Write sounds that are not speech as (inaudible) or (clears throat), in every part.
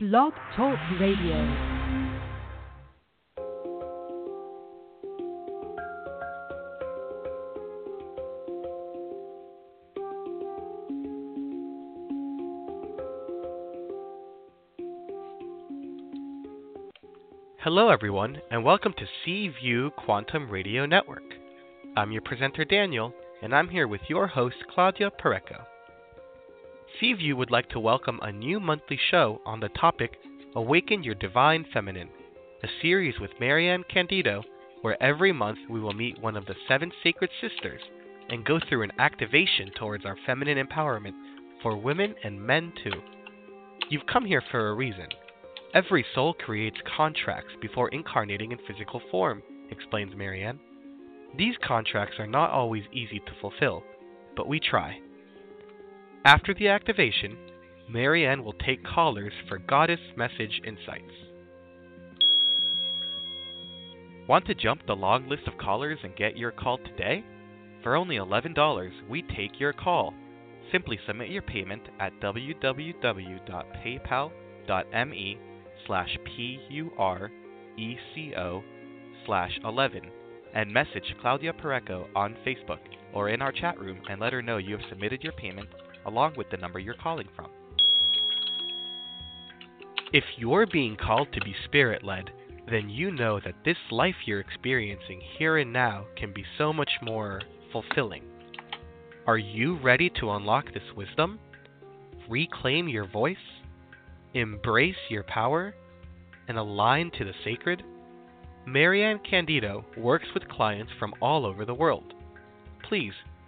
Blog Talk Radio. Hello, everyone, and welcome to C View Quantum Radio Network. I'm your presenter, Daniel, and I'm here with your host, Claudia Pureco. C View would like to welcome a new monthly show on the topic Awaken Your Divine Feminine, a series with Maryann Candito, where every month we will meet one of the seven sacred sisters and go through an activation towards our feminine empowerment for women and men too. You've come here for a reason. Every soul creates contracts before incarnating in physical form, explains Maryann. These contracts are not always easy to fulfill, but we try. After the activation, Maryann will take callers for Goddess Message Insights. Want to jump the long list of callers and get your call today? For only $11, we take your call. Simply submit your payment at www.paypal.me slash P-U-R-E-C-O slash 11 and message Claudia Pureco on Facebook or in our chat room and let her know you have submitted your payment along with the number you're calling from. If you're being called to be spirit led, then you know that this life you're experiencing here and now can be so much more fulfilling. Are you ready to unlock this wisdom? Reclaim your voice? Embrace your power? And align to the sacred? Maryann Candito works with clients from all over the world. Please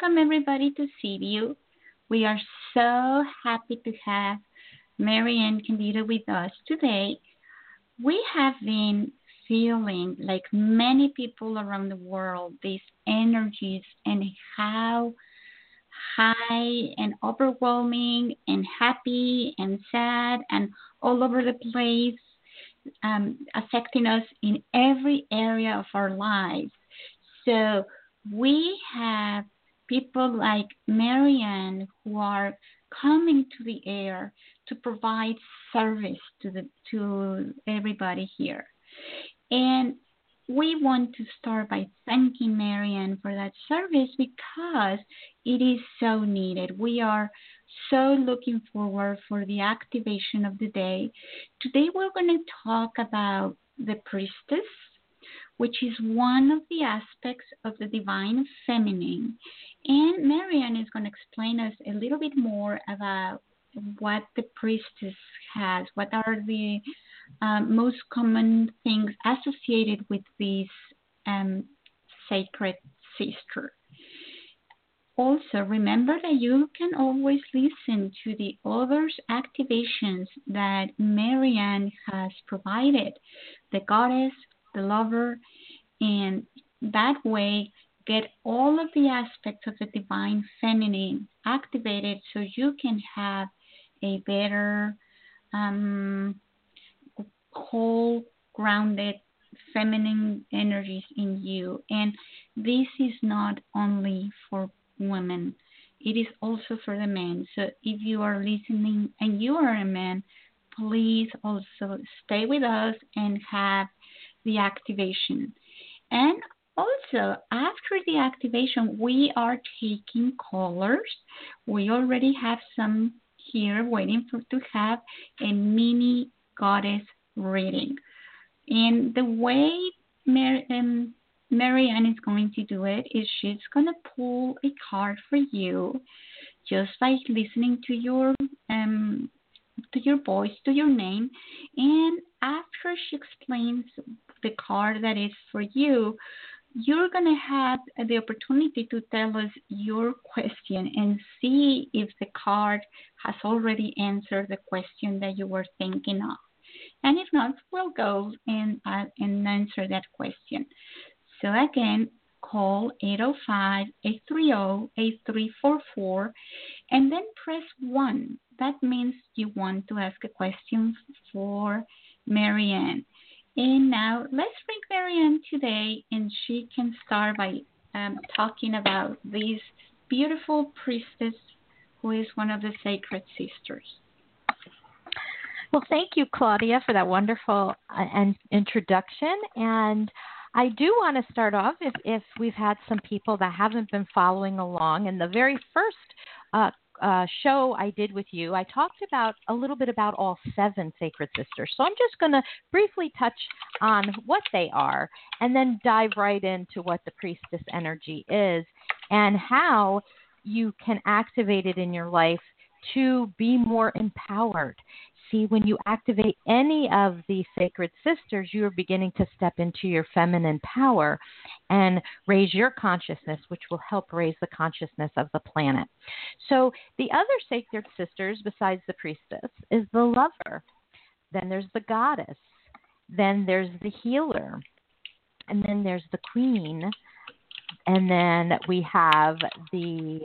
welcome everybody to C View. We are so happy to have Maryann Candito with us today. We have been feeling like many people around the world these energies and how high and overwhelming and happy and sad and all over the place um, affecting us in every area of our lives so we have people like Maryann who are coming to the air to provide service to the to everybody here. And we want to start by thanking Maryann for that service because it is so needed. We are so looking forward for the activation of the day. Today we're going to talk about the priestess which is one of the aspects of the divine feminine. And Maryann is going to explain us a little bit more about what the priestess has, what are the um, most common things associated with this um, sacred sister. Also, remember that you can always listen to the others activations that Maryann has provided. The goddess the lover, and that way get all of the aspects of the divine feminine activated so you can have a better um, whole grounded feminine energies in you. And this is not only for women. It is also for the men. So if you are listening and you are a man please also stay with us and have the activation. And also, after the activation, we are taking callers. We already have some here waiting for to have a mini goddess reading. And the way Mar- um, Maryann is going to do it is she's going to pull a card for you just by listening to your um, to your voice, to your name, and after she explains the card that is for you, you're going to have the opportunity to tell us your question and see if the card has already answered the question that you were thinking of. And if not, we'll go and, uh, and answer that question. So again, call 805-830-8344 and then press 1. That means you want to ask a question for Maryann. And now let's bring Maryann today, and she can start by um, talking about this beautiful priestess who is one of the sacred sisters. Well, thank you, Claudia, for that wonderful uh, introduction. And I do want to start off if, if we've had some people that haven't been following along. And the very first uh, uh, show I did with you, I talked about a little bit about all seven sacred sisters. So I'm just going to briefly touch on what they are and then dive right into what the priestess energy is and how you can activate it in your life to be more empowered see, when you activate any of the sacred sisters, you are beginning to step into your feminine power and raise your consciousness, which will help raise the consciousness of the planet. So, the other sacred sisters, besides the priestess, is the lover. Then there's the goddess. Then there's the healer. And then there's the queen. And then we have the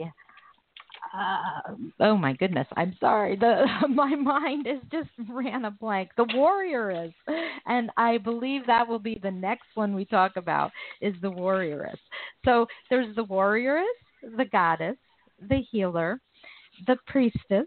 uh, oh my goodness, I'm sorry. The (laughs) my mind is just ran a blank. The warrioress, and I believe that will be the next one we talk about is the warrioress. So there's the warrioress, the goddess, the healer, the priestess,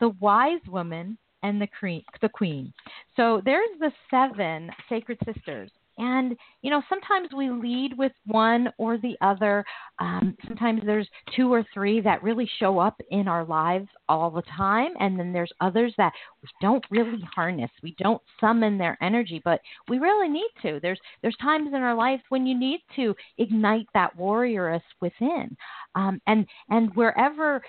the wise woman, and the queen. The queen. So there's the seven sacred sisters, and, you know, sometimes we lead with one or the other. Um, sometimes there's two or three that really show up in our lives all the time. And then there's others that we don't really harness. We don't summon their energy, but we really need to. There's, there's times in our life when you need to ignite that warrioress within. Um, and, and wherever,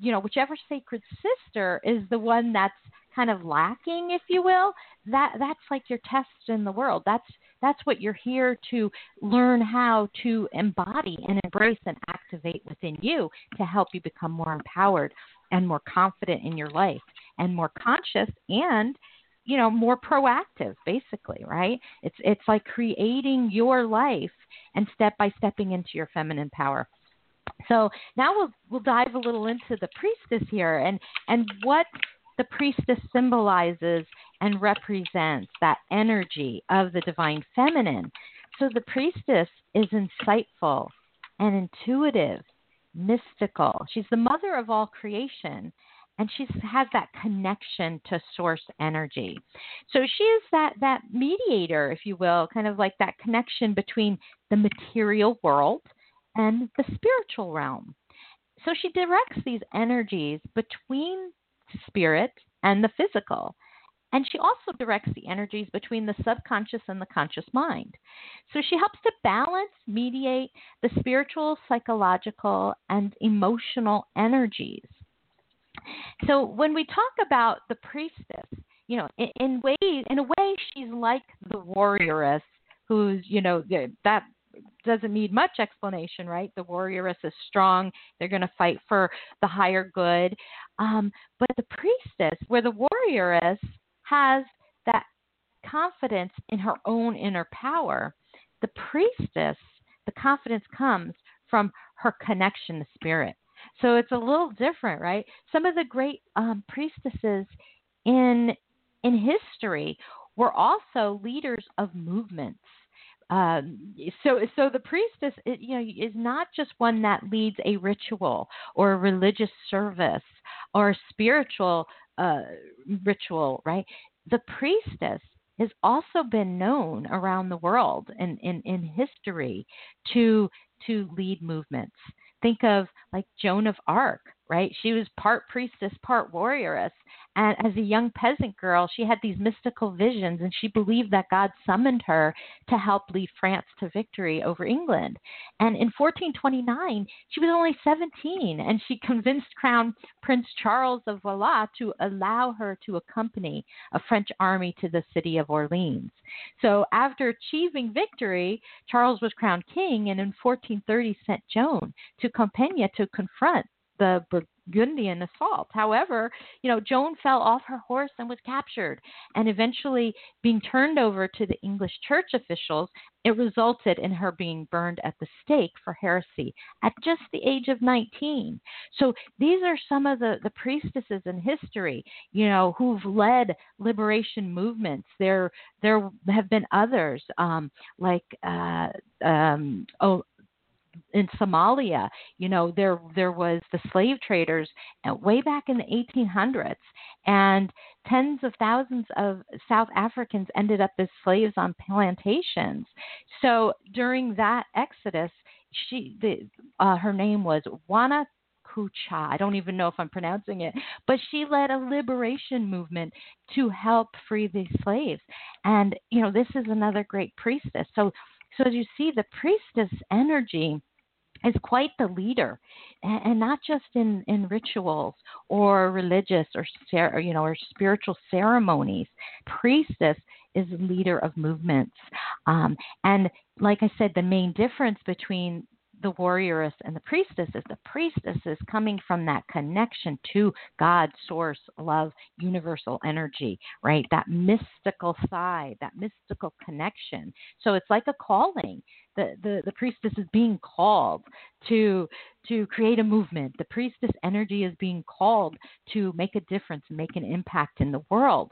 you know, whichever sacred sister is the one that's kind of lacking, if you will, that that's like your test in the world. That's that's what you're here to learn how to embody and embrace and activate within you to help you become more empowered and more confident in your life and more conscious and you know more proactive basically right? It's it's like creating your life and step by stepping into your feminine power. So now we'll we'll dive a little into the priestess here and and what the priestess symbolizes and represents that energy of the divine feminine. So the priestess is insightful and intuitive, mystical. She's the mother of all creation and she has that connection to source energy. So she is that that mediator, if you will, kind of like that connection between the material world and the spiritual realm. So she directs these energies between spirit and the physical. And she also directs the energies between the subconscious and the conscious mind. So she helps to balance, mediate the spiritual, psychological, and emotional energies. So when we talk about the priestess, you know, in, in ways, in a way, she's like the warrioress, who's, you know, that doesn't need much explanation, right? The warrioress is strong. They're going to fight for the higher good. Um, but the priestess, where the warrioress has that confidence in her own inner power, the priestess, the confidence comes from her connection to spirit. So it's a little different, right? Some of the great um, priestesses in in history were also leaders of movements um, so, so the priestess, it, you know, is not just one that leads a ritual or a religious service or a spiritual uh, ritual, right? The priestess has also been known around the world and in, in, in history to to lead movements. Think of like Joan of Arc, right? She was part priestess, part warrioress. And as a young peasant girl, she had these mystical visions, and she believed that God summoned her to help lead France to victory over England. And in 1429, she was only 17, and she (laughs) convinced Crown Prince Charles of Valois to allow her to accompany a French army to the city of Orleans. So, after achieving victory, Charles was crowned king, and in 1430 sent Joan to Compiègne to confront the Burgundian assault. However, you know, Joan fell off her horse and was captured, and eventually being turned over to the English church officials. It resulted in her being burned at the stake for heresy at just the age of 19. So these are some of the, the priestesses in history, you know, who've led liberation movements. There, there have been others um, like uh, um, oh, in Somalia, you know, there there was the slave traders uh, way back in the 1800s, and tens of thousands of South Africans ended up as slaves on plantations. So during that exodus, she the uh, her name was Wana Kucha. I don't even know if I'm pronouncing it, but she led a liberation movement to help free these slaves. And you know, this is another great priestess. So so as you see, the priestess energy is quite the leader, and, not just in, in rituals or religious or you know or spiritual ceremonies. Priestess is leader of movements, um, and like I said, the main difference between the warrioress and the priestess is the priestess is coming from that connection to God, source, love, universal energy, right? That mystical side, that mystical connection. So it's like a calling. The, the, the priestess is being called to to create a movement. The priestess energy is being called to make a difference, make an impact in the world.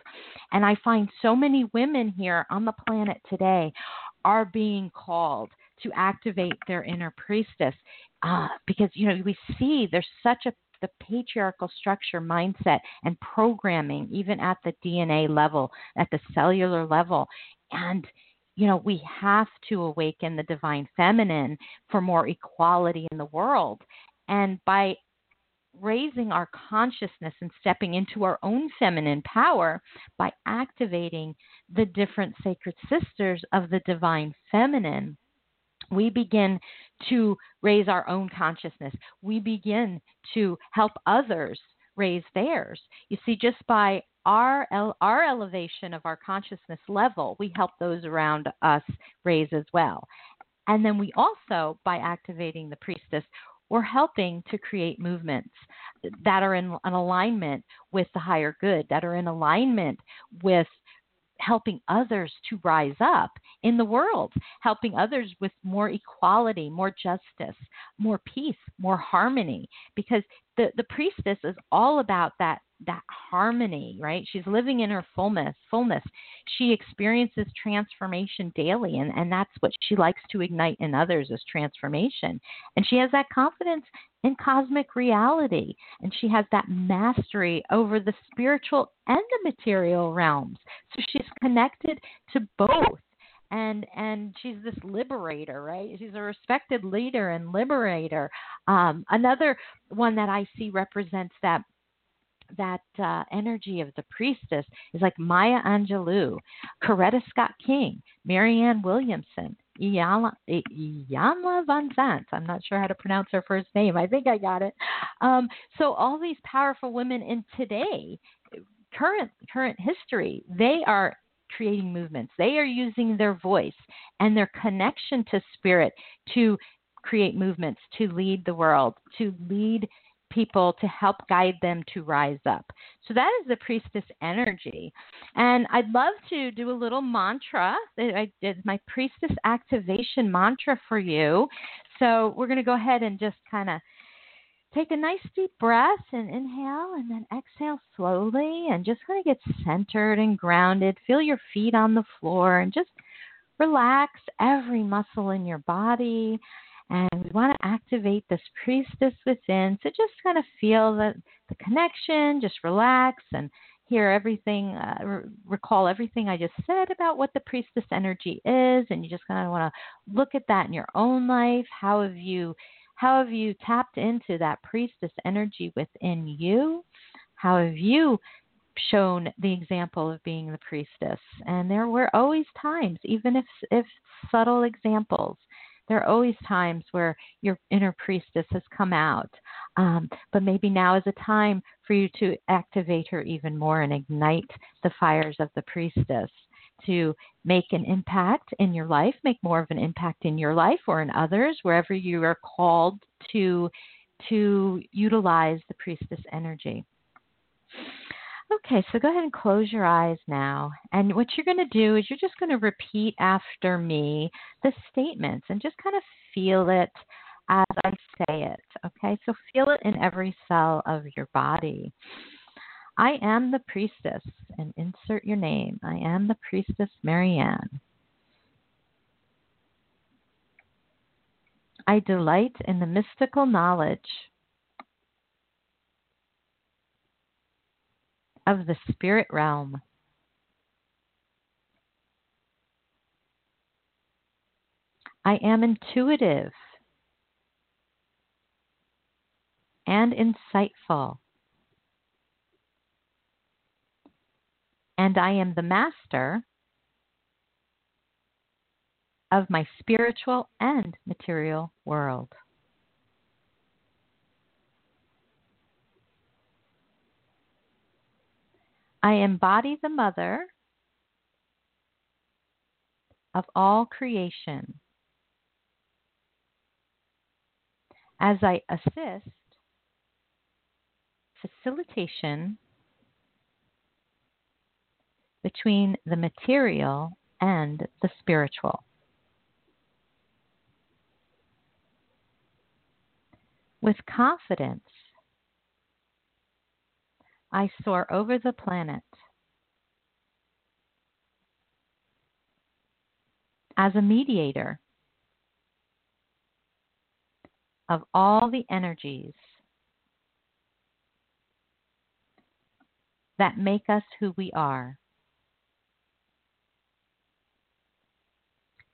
And I find so many women here on the planet today are being called to activate their inner priestess uh, because you know we see there's such a the patriarchal structure mindset and programming even at the dna level at the cellular level. And you know we have to awaken the divine feminine for more equality in the world. And by raising our consciousness and stepping into our own feminine power by activating the different sacred sisters of the divine feminine we begin to raise our own consciousness. We begin to help others raise theirs. You see, just by our our elevation of our consciousness level, we help those around us raise as well. And then we also, by activating the priestess, we're helping to create movements that are in an alignment with the higher good, that are in alignment with helping others to rise up in the world, helping others with more equality, more justice, more peace, more harmony. Because the, the priestess is all about that that harmony, right? She's living in her fullness, fullness. She experiences transformation daily and, and that's what she likes to ignite in others is transformation. And she has that confidence in cosmic reality and she has that mastery over the spiritual and the material realms. So she's connected to both and and she's this liberator right she's a respected leader and liberator um, another one that i see represents that that uh, energy of the priestess is like Maya Angelou, Coretta Scott King, Marianne Williamson, Iyanla, Van Vanzant. I'm not sure how to pronounce her first name. I think I got it. Um, so all these powerful women in today, current current history, they are creating movements. They are using their voice and their connection to spirit to create movements, to lead the world, to lead people to help guide them to rise up. So that is the priestess energy. And I'd love to do a little mantra. I did my priestess activation mantra for you. So we're going to go ahead and just kind of take a nice deep breath and inhale and then exhale slowly and just kind of get centered and grounded. Feel your feet on the floor and just relax every muscle in your body and we want to activate this priestess within. So just kind of feel the, the connection, just relax and hear everything, uh, re- recall everything I just said about what the priestess energy is. And you just kind of want to look at that in your own life. How have you How have you tapped into that priestess energy within you? How have you shown the example of being the priestess? And there were always times, even if if subtle examples, there are always times where your inner priestess has come out. Um, but maybe now is a time for you to activate her even more and ignite the fires of the priestess to make an impact in your life, make more of an impact in your life or in others, wherever you are called to to utilize the priestess energy. Okay, so go ahead and close your eyes now. And what you're going to do is you're just going to repeat after me the statements and just kind of feel it as I say it. Okay, so feel it in every cell of your body. I am the priestess, and insert your name. I am the priestess Maryann. I delight in the mystical knowledge of the spirit realm. I am intuitive and insightful. And I am the master of my spiritual and material world. I embody the mother of all creation as I assist facilitation between the material and the spiritual. With confidence, I soar over the planet. As a mediator of all the energies that make us who we are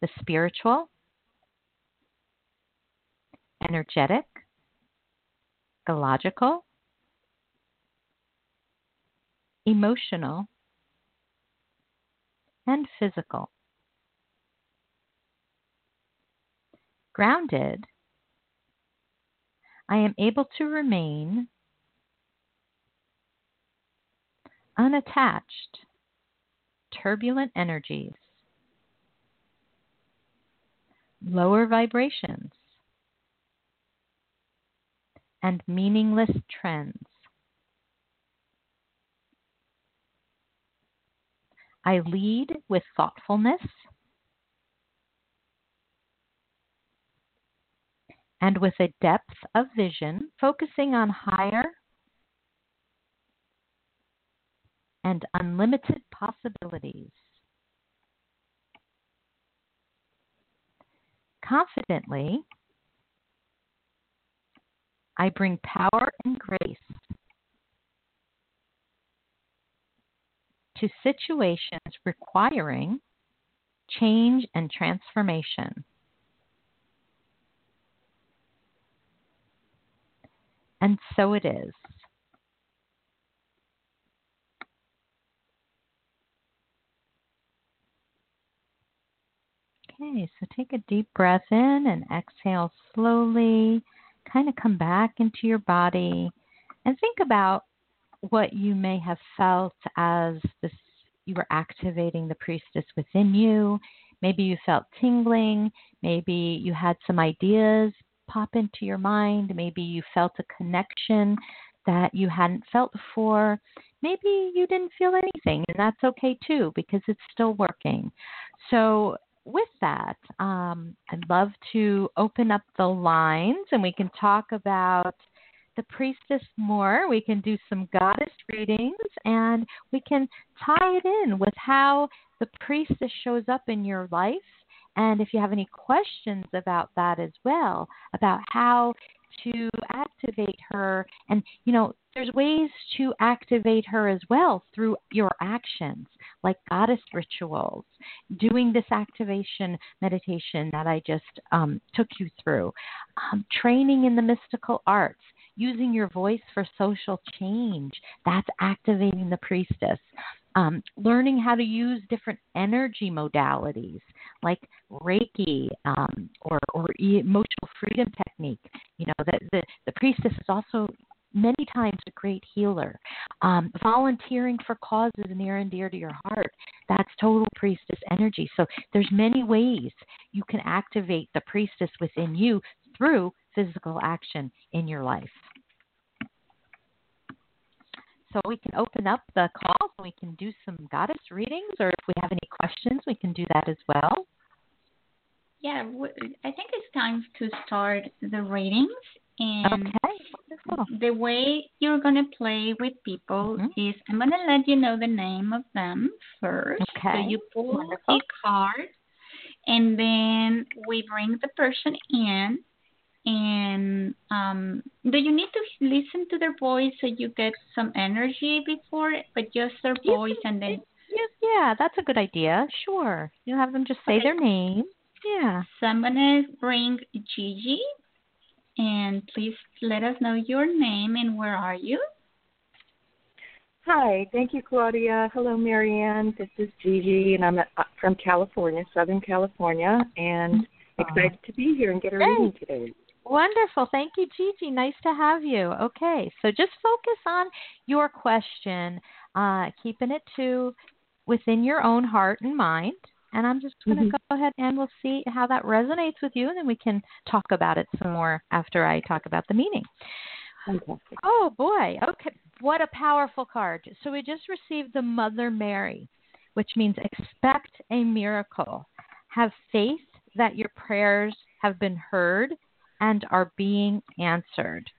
the spiritual, energetic, ecological, emotional, and physical. Grounded, I am able to remain unattached, turbulent energies, lower vibrations, and meaningless trends. I lead with thoughtfulness and with a depth of vision, focusing on higher and unlimited possibilities. Confidently, I bring power and grace to situations requiring change and transformation. And so it is. Okay, so take a deep breath in and exhale slowly. Kind of come back into your body and think about what you may have felt as this you were activating the priestess within you. Maybe you felt tingling. Maybe you had some ideas pop into your mind. Maybe you felt a connection that you hadn't felt before. Maybe you didn't feel anything, and that's okay too because it's still working. So, with that, um, I'd love to open up the lines and we can talk about the priestess more. We can do some goddess readings and we can tie it in with how the priestess shows up in your life. And if you have any questions about that as well, about how to activate her. And, you know, there's ways to activate her as well through your actions, like goddess rituals, doing this activation meditation that I just um, took you through, um, training in the mystical arts, using your voice for social change. That's activating the priestess. Um, learning how to use different energy modalities like Reiki um, or, or emotional freedom technique. You know, the, the, the priestess is also many times a great healer. Um, volunteering for causes near and dear to your heart, that's total priestess energy. So there's many ways you can activate the priestess within you through physical action in your life. So we can open up the calls and we can do some goddess readings, or if we have any questions, we can do that as well. Yeah, I think it's time to start the readings. And okay. the way you're going to play with people mm-hmm. is I'm going to let you know the name of them first. Okay. So you pull Wonderful. a card, and then we bring the person in and um, do you need to listen to their voice so you get some energy before but just their voice and then yeah that's a good idea sure you have them just say okay. their name yeah so i'm gonna bring gigi and please let us know your name and where are you Hi, thank you, Claudia. Hello, Maryann. This is Gigi, and I'm uh, from California, Southern California, and excited to be here and get a reading today. Wonderful. Thank you, Gigi. Nice to have you. Okay, so just focus on your question, uh, keeping it to within your own heart and mind. And I'm just going to mm-hmm. go ahead and we'll see how that resonates with you, and then we can talk about it some more after I talk about the meaning. Fantastic. Oh, boy. Okay. What a powerful card. So we just received the Mother Mary, which means expect a miracle. Have faith that your prayers have been heard and are being answered.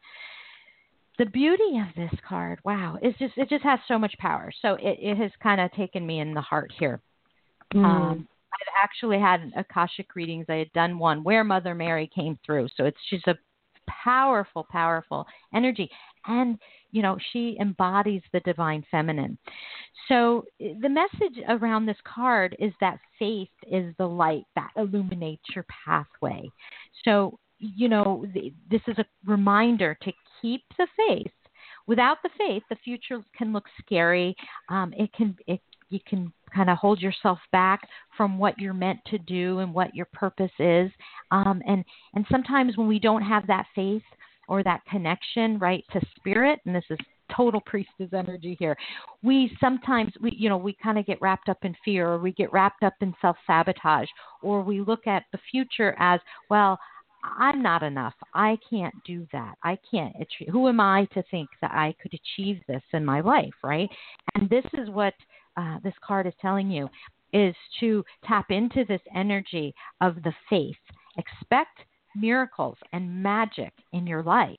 The beauty of this card, wow, is just it just has so much power. So it, it has kind of taken me in the heart here. Mm. Um, I've actually had Akashic readings. I had done one where Mother Mary came through. So it's just a powerful, powerful energy. And, you know, she embodies the divine feminine. So the message around this card is that faith is the light that illuminates your pathway. So you know, this is a reminder to keep the faith. Without the faith, the future can look scary. Um, it can, it, you can kind of hold yourself back from what you're meant to do and what your purpose is. Um, and and sometimes when we don't have that faith or that connection, right, to spirit, and this is total priestess energy here. We sometimes we you know we kind of get wrapped up in fear or we get wrapped up in self sabotage or we look at the future as well I'm not enough. I can't do that. I can't. Achieve. Who am I to think that I could achieve this in my life, right? And this is what uh, this card is telling you is to tap into this energy of the faith. Expect miracles and magic in your life,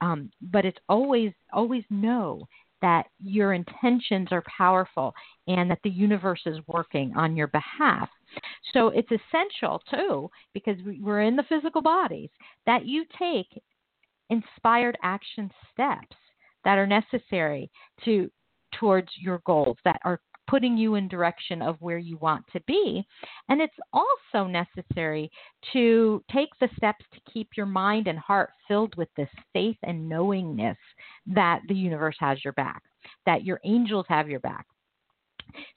um, but it's always always know that your intentions are powerful and that the universe is working on your behalf. So it's essential too, because we're in the physical bodies, that you take inspired action steps that are necessary to towards your goals that are putting you in direction of where you want to be. And it's also necessary to take the steps to keep your mind and heart filled with this faith and knowingness that the universe has your back that your angels have your back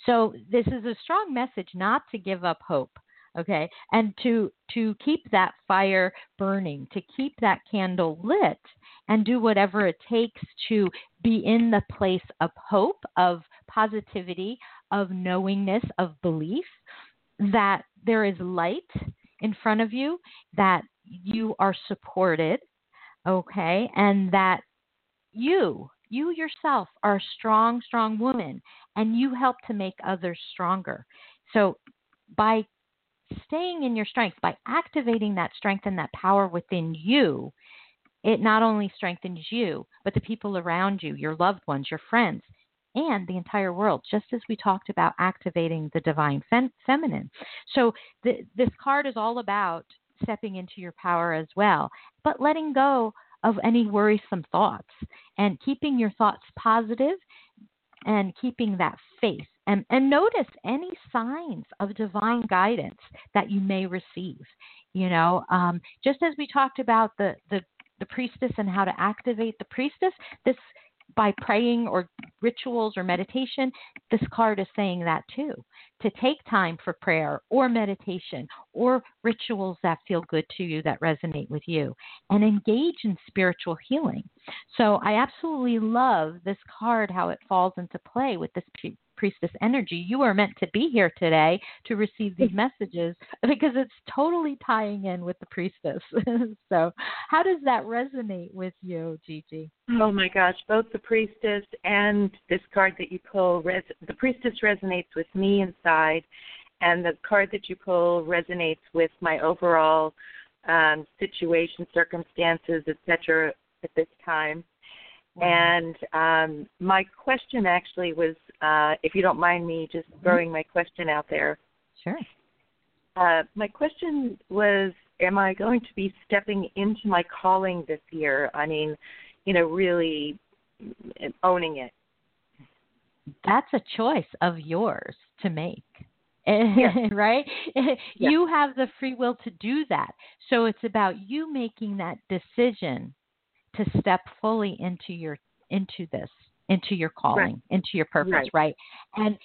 so this is a strong message not to give up hope okay? And to to keep that fire burning to keep that candle lit and do whatever it takes to be in the place of hope of positivity of knowingness of belief that there is light in front of you that you are supported okay? And that you you yourself are a strong, strong woman, and you help to make others stronger. So, by staying in your strength, by activating that strength and that power within you, it not only strengthens you, but the people around you, your loved ones, your friends, and the entire world, just as we talked about activating the divine fem- feminine. So, this card is all about stepping into your power as well, but letting go of any worrisome thoughts and keeping your thoughts positive and keeping that faith. And, and notice any signs of divine guidance that you may receive. You know, um, just as we talked about the, the the priestess and how to activate the priestess, this by praying or rituals or meditation, this card is saying that too. To take time for prayer or meditation or rituals that feel good to you, that resonate with you, and engage in spiritual healing. So I absolutely love this card, how it falls into play with this priestess energy. You are meant to be here today to receive these (laughs) messages because it's totally tying in with the priestess. (laughs) so, how does that resonate with you, Gigi? Oh my gosh, both the priestess and this card that you pull, res- the priestess resonates with me inside, and the card that you pull resonates with my overall um, situation, circumstances, etc. at this time. And um, my question actually was, uh, if you don't mind me just mm-hmm. throwing my question out there. Sure. Uh, my question was, am I going to be stepping into my calling this year? I mean, you know, really owning it. That's a choice of yours to make. (laughs) Yes. right? Yes. You have the free will to do that. So it's about you making that decision to step fully into your into this into your calling right. into your purpose right. right and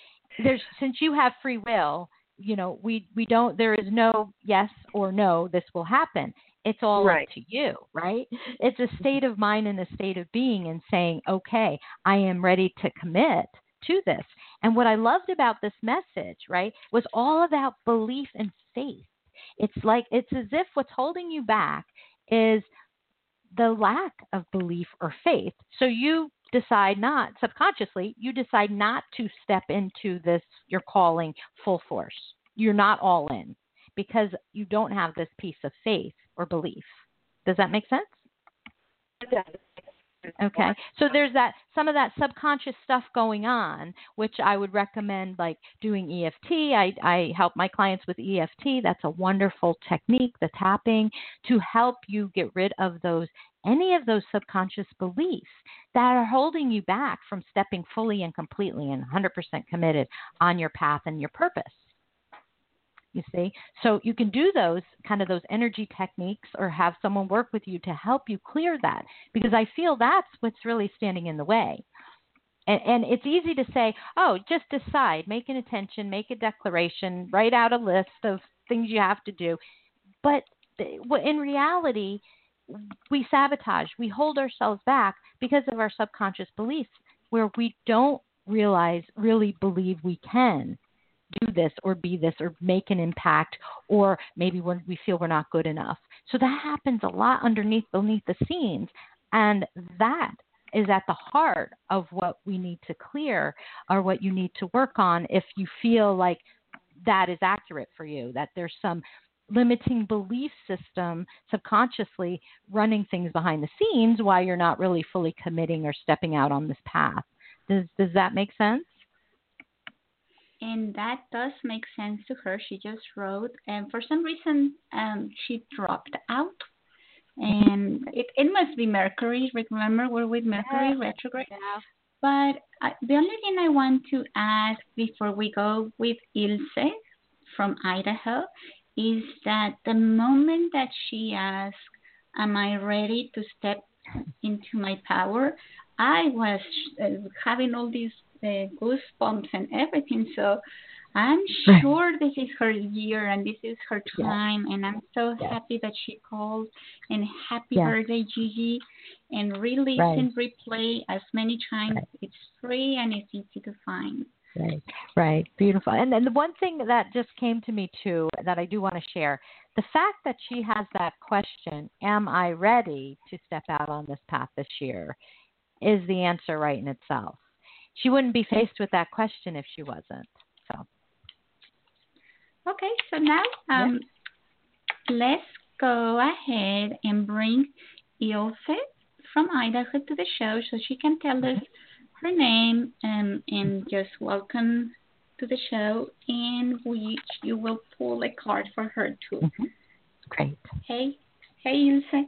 there's since you have free will you know we we don't there is no yes or no this will happen it's all right. up to you right it's a mm-hmm. state of mind and a state of being and saying okay i am ready to commit to this and what i loved about this message right was all about belief and faith it's like it's as if what's holding you back is the lack of belief or faith. So you decide not subconsciously, you decide not to step into this your calling full force. You're not all in because you don't have this piece of faith or belief. Does that make sense? It does. Okay. So there's that some of that subconscious stuff going on, which I would recommend like doing EFT. I, I help my clients with EFT. That's a wonderful technique, the tapping, to help you get rid of those any of those subconscious beliefs that are holding you back from stepping fully and completely and 100% committed on your path and your purpose you see? So you can do those kind of those energy techniques or have someone work with you to help you clear that because i feel that's what's really standing in the way. And, and it's easy to say oh just decide make an intention make a declaration write out a list of things you have to do. But in reality we sabotage we hold ourselves back because of our subconscious beliefs where we don't realize really believe we can do this or be this or make an impact or maybe when we feel we're not good enough. So that happens a lot underneath beneath the scenes and that is at the heart of what we need to clear or what you need to work on if you feel like that is accurate for you that there's some limiting belief system subconsciously running things behind the scenes while you're not really fully committing or stepping out on this path. Does does that make sense? And that does make sense to her. She just wrote, and for some reason, um, she dropped out. And it, it must be Mercury. Remember, we're with Mercury yeah. retrograde. Yeah. But I, the only thing I want to ask before we go with Ilse from Idaho is that the moment that she asked, Am I ready to step into my power? I was uh, having all these the goosebumps and everything. So I'm sure this is her year and this is her time, yes. and I'm so yes. happy that she called. And happy yes. birthday, Gigi! And really right. replay as many times. Right. It's free and it's easy to find. Right, right, beautiful. And then the one thing that just came to me too that I do want to share the fact that she has that question, "Am I ready to step out on this path this year?" is the answer right in itself she wouldn't be faced with that question if she wasn't. So. Okay, so now um, let's go ahead and bring Ilse from Idaho to the show so she can tell us her name um, and just welcome to the show. And we you will pull a card for her too. Mm-hmm. Great. Hey, hey, Ilse.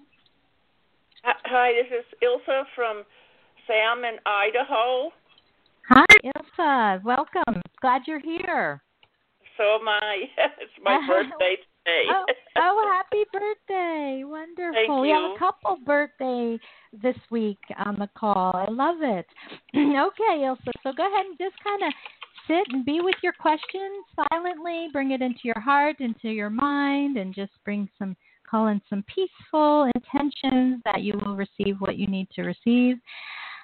Hi, this is Ilsa from Salmon, Idaho. Ilsa. Welcome. Glad you're here. So am I. (laughs) it's my uh-huh. birthday today. oh, (laughs) oh, happy birthday. Wonderful. Thank we you. have a couple birthday this week on the call. I love it. (clears throat) okay, Ilsa. So go ahead and just kind of sit and be with your questions silently. Bring it into your heart, into your mind, and just bring some call in some peaceful intentions that you will receive what you need to receive.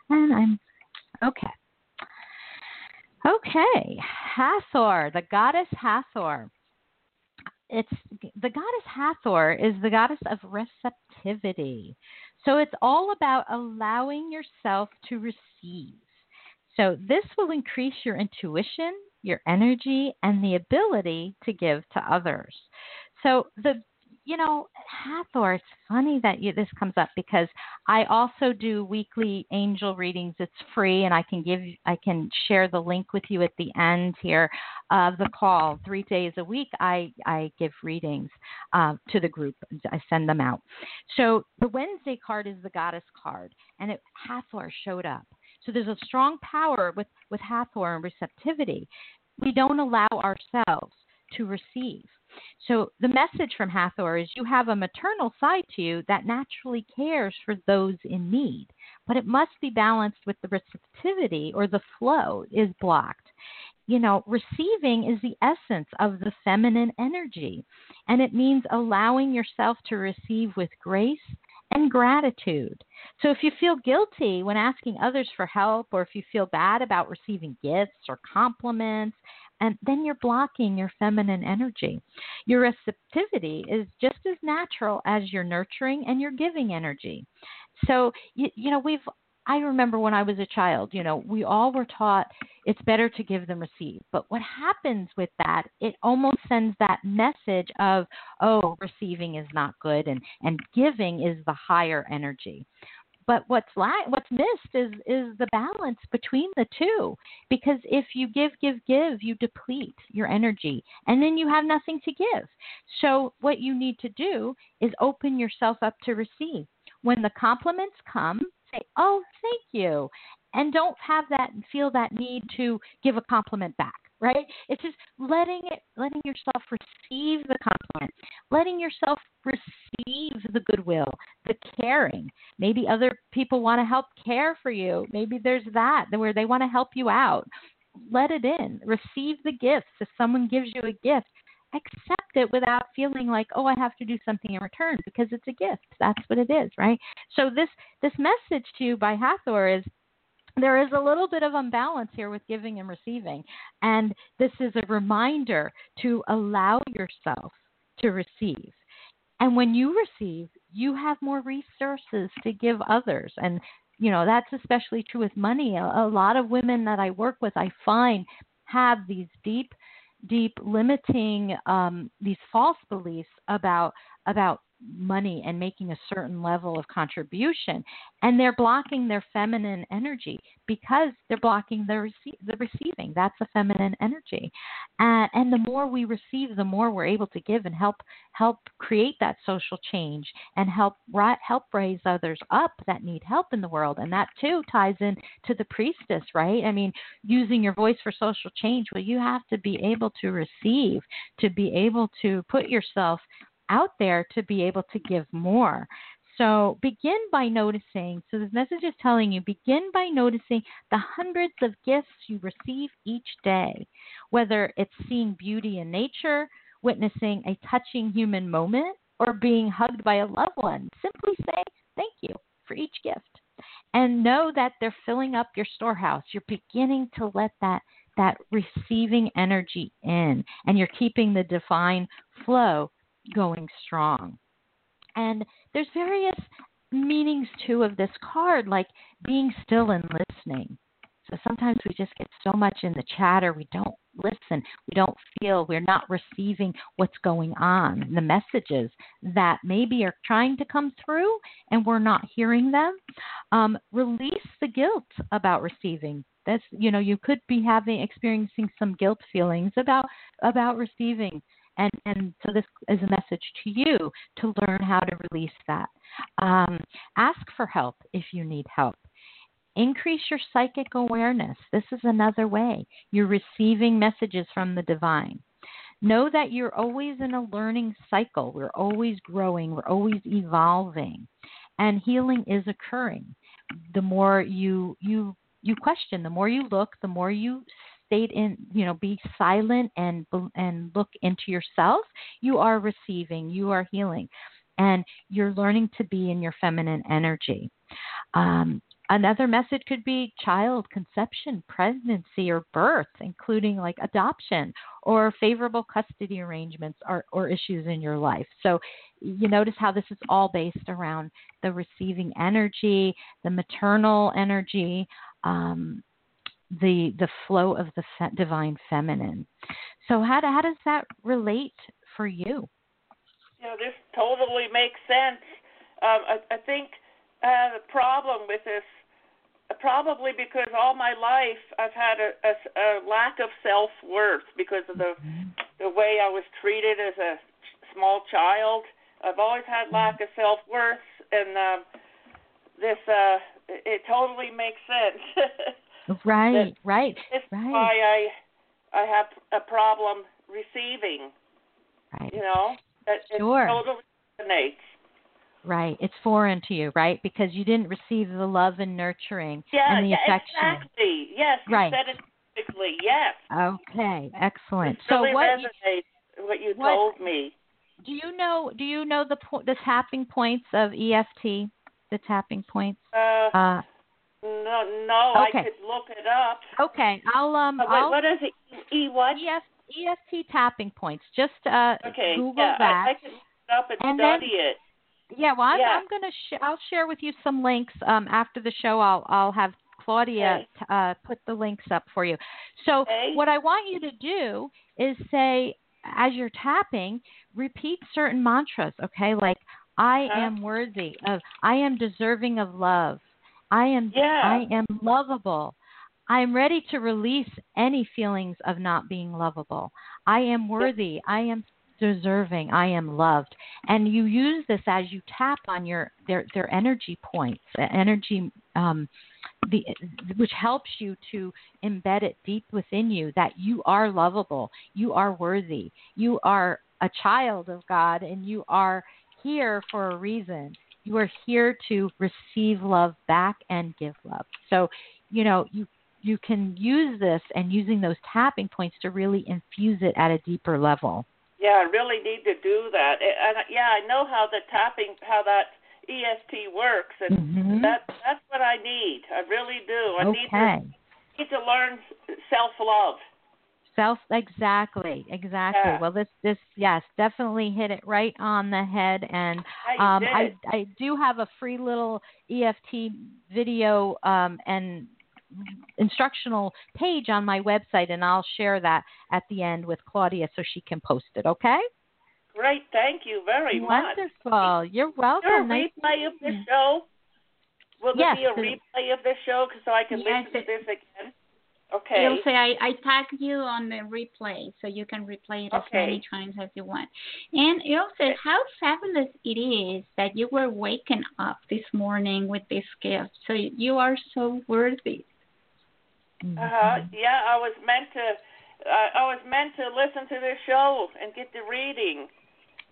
And I'm okay. Okay, Hathor, the goddess Hathor. It's the goddess Hathor is the goddess of receptivity. So it's all about allowing yourself to receive. So this will increase your intuition, your energy, and the ability to give to others. So the you know, Hathor, it's funny that you, this comes up because I also do weekly angel readings. It's free, and I can give, I can share the link with you at the end here of the call. Three days a week, I I give readings uh, to the group. I send them out. So the Wednesday card is the Goddess card, and it, Hathor showed up. So there's a strong power with with Hathor and receptivity. We don't allow ourselves to receive. So the message from Hathor is you have a maternal side to you that naturally cares for those in need, but it must be balanced with the receptivity or the flow is blocked. You know, receiving is the essence of the feminine energy, and it means allowing yourself to receive with grace and gratitude. So if you feel guilty when asking others for help, or if you feel bad about receiving gifts or compliments, and then you're blocking your feminine energy. Your receptivity is just as natural as your nurturing and your giving energy. So you, you know we've I remember when I was a child, you know, we all were taught it's better to give than receive. But what happens with that, it almost sends that message of, oh, receiving is not good and, and giving is the higher energy. But what's la- what's missed is is the balance between the two. Because if you give, give, give, you deplete your energy, and then you have nothing to give. So what you need to do is open yourself up to receive. When the compliments come, say, "Oh, thank you," and don't have that feel that need to give a compliment back right? It's just letting it letting yourself receive the compliment letting yourself receive the goodwill the caring. Maybe other people want to help care for you. Maybe there's that where they want to help you out. Let it in. Receive the gifts. If someone gives you a gift accept it without feeling like oh i have to do something in return because it's a gift. That's what it is right? So this this message to you by hathor is there is a little bit of imbalance here with giving and receiving and this is a reminder to allow yourself to receive. And when you receive you have more resources to give others. And you know that's especially true with money. A, a lot of women that i work with i find have these deep deep limiting um, these false beliefs about about money and making a certain level of contribution and they're blocking their feminine energy because they're blocking the, rece- the receiving. That's the feminine energy. Uh, and the more we receive the more we're able to give and help help create that social change and help ri- help raise others up that need help in the world. And that too ties in to the priestess right? I mean using your voice for social change well you have to be able to receive to be able to put yourself out there to be able to give more. So begin by noticing. So this message is telling you begin by noticing the hundreds of gifts you receive each day, whether it's seeing beauty in nature, witnessing a touching human moment, or being hugged by a loved one. Simply say thank you for each gift. And know that they're filling up your storehouse. You're beginning to let that that receiving energy in and you're keeping the divine flow going strong. And there's various meanings too of this card, like being still and listening. So sometimes we just get so much in the chatter, we don't listen, we don't feel, we're not receiving what's going on, the messages that maybe are trying to come through and we're not hearing them. Um, release the guilt about receiving. That's you know you could be having experiencing some guilt feelings about about receiving And, and so this is a message to you to learn how to release that. Um, ask for help if you need help. Increase your psychic awareness. This is another way. You're receiving messages from the divine. Know that you're always in a learning cycle. We're always growing, we're always evolving. And healing is occurring. The more you you you question, the more you look, the more you state in, you know, be silent and and look into yourself, you are receiving, you are healing, and you're learning to be in your feminine energy. Um, Another message could be child conception, pregnancy, or birth, including like adoption or favorable custody arrangements or, or issues in your life. So you notice how this is all based around the receiving energy, the maternal energy, um, the the flow of the fe- divine feminine. So how do, how does that relate for you? Yeah, this totally makes sense. Um, I, I think uh, the problem with this probably because all my life I've had a, a, a lack of self worth because of the mm-hmm. the way I was treated as a small child. I've always had lack of self worth, and um, this uh, it totally makes sense. (laughs) right, right, It's right. why I I have a problem receiving. Right. You know, it, sure. it totally resonates. Right. It's foreign to you, right? Because you didn't receive the love and nurturing yeah, and the yeah, affection. Exactly. Yes. You right. said it perfectly. Yes. Okay. Excellent. It so what resonates you, what you what, told me. Do you know do you know the the tapping points of EFT? The tapping points? Uh, uh no, no, okay. I could look it up. Okay, I'll um. Oh, I'll, what is it? E what? EF, EFT tapping points. Just uh, okay, Google yeah, that. I, I can look it up and, and study then, it. Yeah, well, I'm, yeah. I'm gonna sh- I'll share with you some links um, after the show. I'll I'll have Claudia okay. t- uh, put the links up for you. So okay. what I want you to do is say as you're tapping, repeat certain mantras. Okay, like I uh-huh. am worthy of, I am deserving of love. I am yeah. I am lovable. I am ready to release any feelings of not being lovable. I am worthy. I am deserving. I am loved. And you use this as you tap on your their their energy points, energy um, the which helps you to embed it deep within you that you are lovable, you are worthy, you are a child of God, and you are here for a reason. You are here to receive love back and give love. So, you know, you you can use this and using those tapping points to really infuse it at a deeper level. Yeah, I really need to do that. And yeah, I know how the tapping, how that EFT works, and mm-hmm. that that's what I need. I really do. I okay. need to need to learn self love. Self exactly, exactly. Yeah. Well, this this yes, definitely hit it right on the head. And um, I I do have a free little EFT video um, and instructional page on my website, and I'll share that at the end with Claudia so she can post it. Okay? Great, thank you very Wonderful. much. Wonderful. You're welcome. Is there a nice replay of the show? Will yes, there be a replay of the show so I can yes, listen to this again? Okay. Ilse, I, I tagged you on the replay, so you can replay it as many times as you want. And Ilse, how fabulous it is that you were waking up this morning with this gift. So you are so worthy. Mm-hmm. Uh huh. Yeah, I was meant to. Uh, I was meant to listen to this show and get the reading.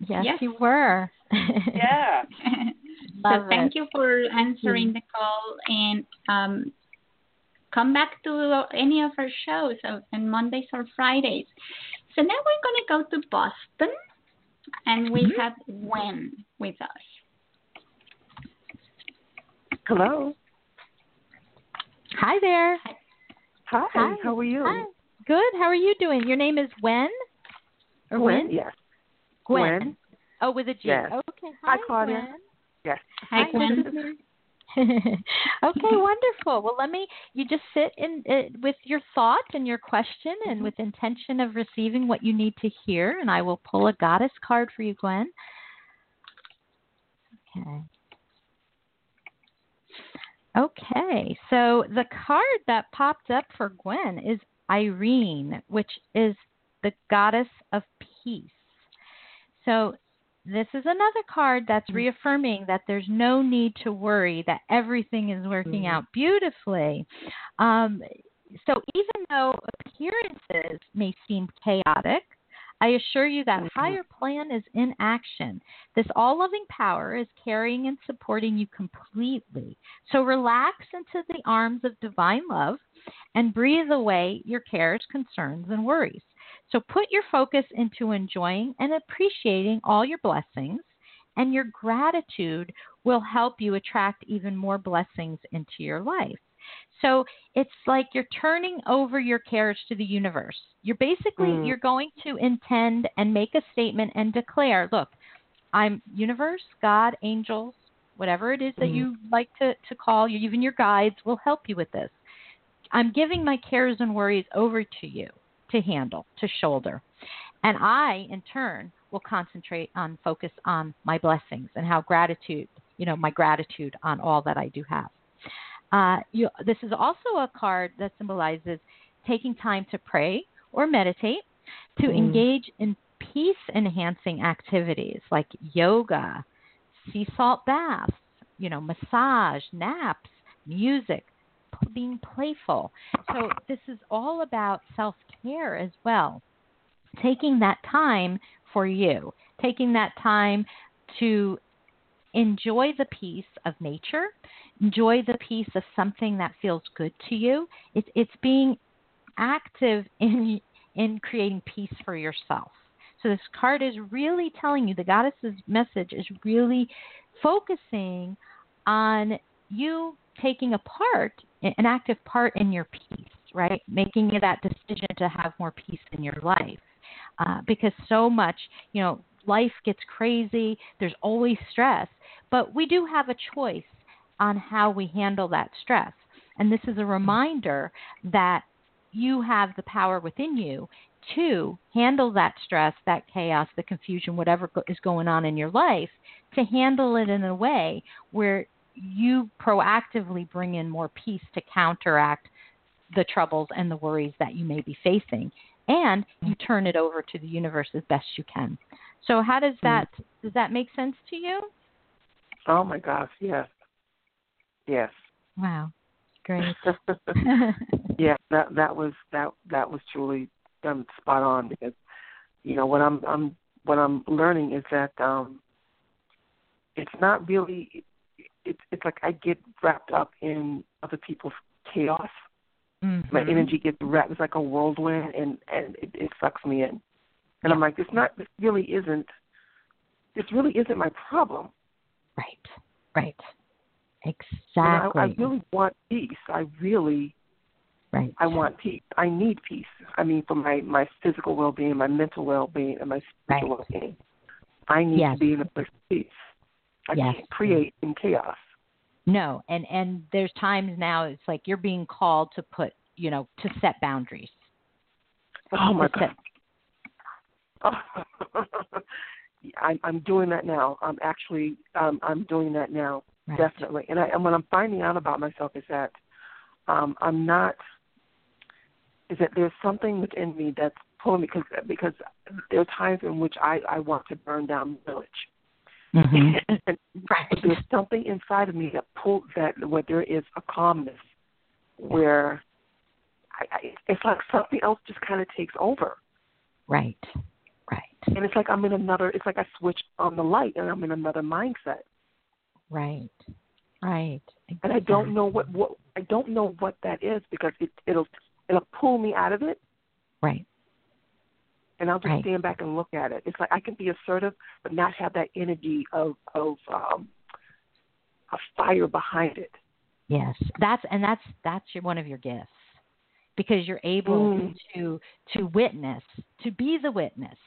Yes, yes. you were. yeah. (laughs) so thank you for answering the call and um, come back to any of our shows on Mondays or Fridays. So now we're going to go to Boston and we mm-hmm. have Gwen with us. Hello. Hi there. Hi. Hi. How are you? Hi. Good. How are you doing? Your name is Gwen? Or Gwen? Gwen? Yes. Gwen. Gwen. Oh, with a G. Yes. Okay. Hi, Hi, Claudia. Gwen. Yes. Hi, Hi, Gwen. This is Mary. okay, wonderful. Well, let me. You just sit in uh, with your thought and your question, and Mm-hmm. with intention of receiving what you need to hear. And I will pull a goddess card for you, Gwen. Okay. Okay, so the card that popped up for Gwen is Irene, which is the goddess of peace. So this is another card that's Mm. reaffirming that there's no need to worry that everything is working Mhm. out beautifully. Um, so even though appearances may seem chaotic, I assure you that Mhm. higher plan is in action. This all loving power is carrying and supporting you completely. So relax into the arms of divine love and breathe away your cares, concerns, and worries. So put your focus into enjoying and appreciating all your blessings, and your gratitude will help you attract even more blessings into your life. So it's like you're turning over your cares to the universe. You're basically Mm. you're going to intend and make a statement and declare, look, I'm universe, God, angels, whatever it is that Mm. you like to, to call you, even your guides will help you with this. I'm giving my cares and worries over to you to handle, to shoulder. And I, in turn, will concentrate on focus on my blessings and how gratitude, you know, my gratitude on all that I do have. Uh, you, this is also a card that symbolizes taking time to pray or meditate, to Mm. engage in peace enhancing activities like yoga, sea salt baths, you know, massage, naps, music, being playful. So this is all about self care as well. Taking that time for you, taking that time to enjoy the peace of nature, enjoy the peace of something that feels good to you. It's it's being active in in creating peace for yourself. So this card is really telling you the goddess's message is really focusing on you taking a part, an active part in your peace, right? Making that decision to have more peace in your life. Uh, because so much, you know, life gets crazy, there's always stress, but we do have a choice on how we handle that stress. And this is a reminder that you have the power within you to handle that stress, that chaos, the confusion, whatever is going on in your life, to handle it in a way where you proactively bring in more peace to counteract the troubles and the worries that you may be facing and you turn it over to the universe as best you can. So how does that does that make sense to you? Oh my gosh, yes. Yes. Wow. Great. (laughs) yeah, that that was that that was truly um, spot on because you know what I'm I'm what I'm learning is that um it's not really it's it's like I get wrapped up in other people's chaos. My Mhm. energy gets wrapped. It's like a whirlwind, and and it, it sucks me in. And I'm like, it's not. This really isn't. This really isn't my problem. Right. Right. You Exactly. know, I, I really want peace. I really, right. I want peace. I need peace. I mean, for my my physical well being, my mental well being, and my spiritual well being. I need Yes. to be in a place of peace. I Yes. can't create in chaos. No, and and there's times now it's like you're being called to put, you know, to set boundaries. Oh my To god. set- (laughs) I'm I'm doing that now. I'm actually um I'm doing that now. Right. Definitely. And I and what I'm finding out about myself is that um I'm not is that there's something within me that's pulling me because because there are times in which I I want to burn down the village. Mhm. (laughs) and Right. but there's something inside of me that pull that where there is a calmness where I, I it's like something else just kind of takes over Right. Right. and it's like I'm in another it's like I switch on the light and I'm in another mindset Right. Right. and I don't know what what I don't know what that is because it it'll it'll pull me out of it Right. And I'll just Right. stand back and look at it. It's like I can be assertive but not have that energy of of um a fire behind it. Yes, that's and that's that's your, one of your gifts because you're able Mm. to to witness, to be the witness.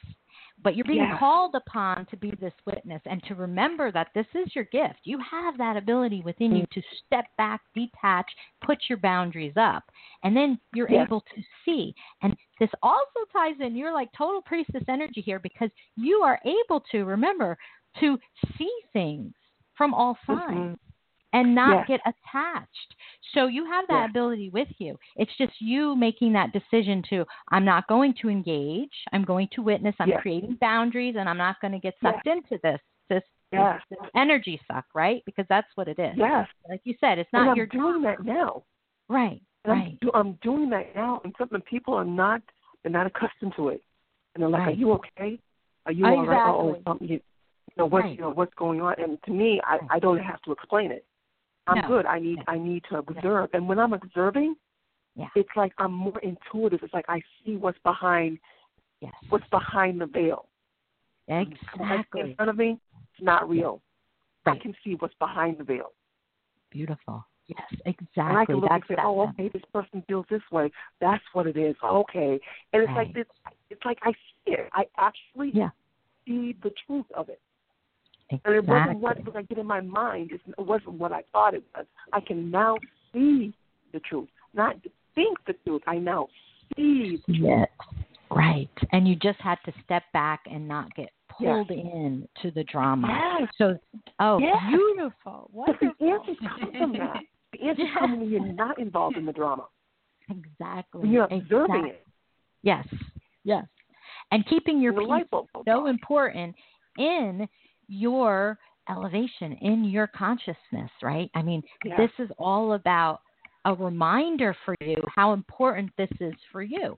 But you're being called upon to be this witness and to remember that this is your gift. You have that ability within you to step back, detach, put your boundaries up, and then you're able to see. And this also ties in. You're like total priestess energy here because you are able to remember to see things from all sides. Mhm. And not Yes. get attached. So you have that Yes. ability with you. It's just you making that decision to I'm not going to engage. I'm going to witness. I'm Yes. creating boundaries, and I'm not going to get sucked into this this, energy suck, right? Because that's what it is. Yes. Like you said, it's and not I'm your doing that now. right. And Right. I'm, do, I'm doing that now, and some people are not they're not accustomed to it, and they're like, Right. "Are you okay? Are you all right? Oh, something you, you know what's Right. you know what's going on?" And to me, I. I don't have to explain it. I'm No. good. I need I need to observe, and when I'm observing, Yeah. it's like I'm more intuitive. It's like I see what's behind Yes. what's behind the veil. What's in front of me, it's not real. I can see what's behind the veil. Beautiful. Yes, And I can look That's and say, oh, okay, this person feels this way. That's what it is. Okay. And it's like Right. this. It's like I see it. I actually Yeah. see the truth of it. Exactly. And it wasn't what was I get in my mind. It wasn't what I thought it was. I can now see the truth, not think the truth. I now see. The truth. Yes. Right. And you just had to step back and not get Yes. pulled in to the drama. Yes. So, oh, Yes. beautiful. But the Wonderful. answers come from that. The (laughs) answers come when you're not involved in the drama. Exactly. When you're observing exactly. it. Yes. Yes. And keeping your peace light bulb goes so important in your elevation, in your consciousness, right? I mean, Yeah. this is all about a reminder for you how important this is for you.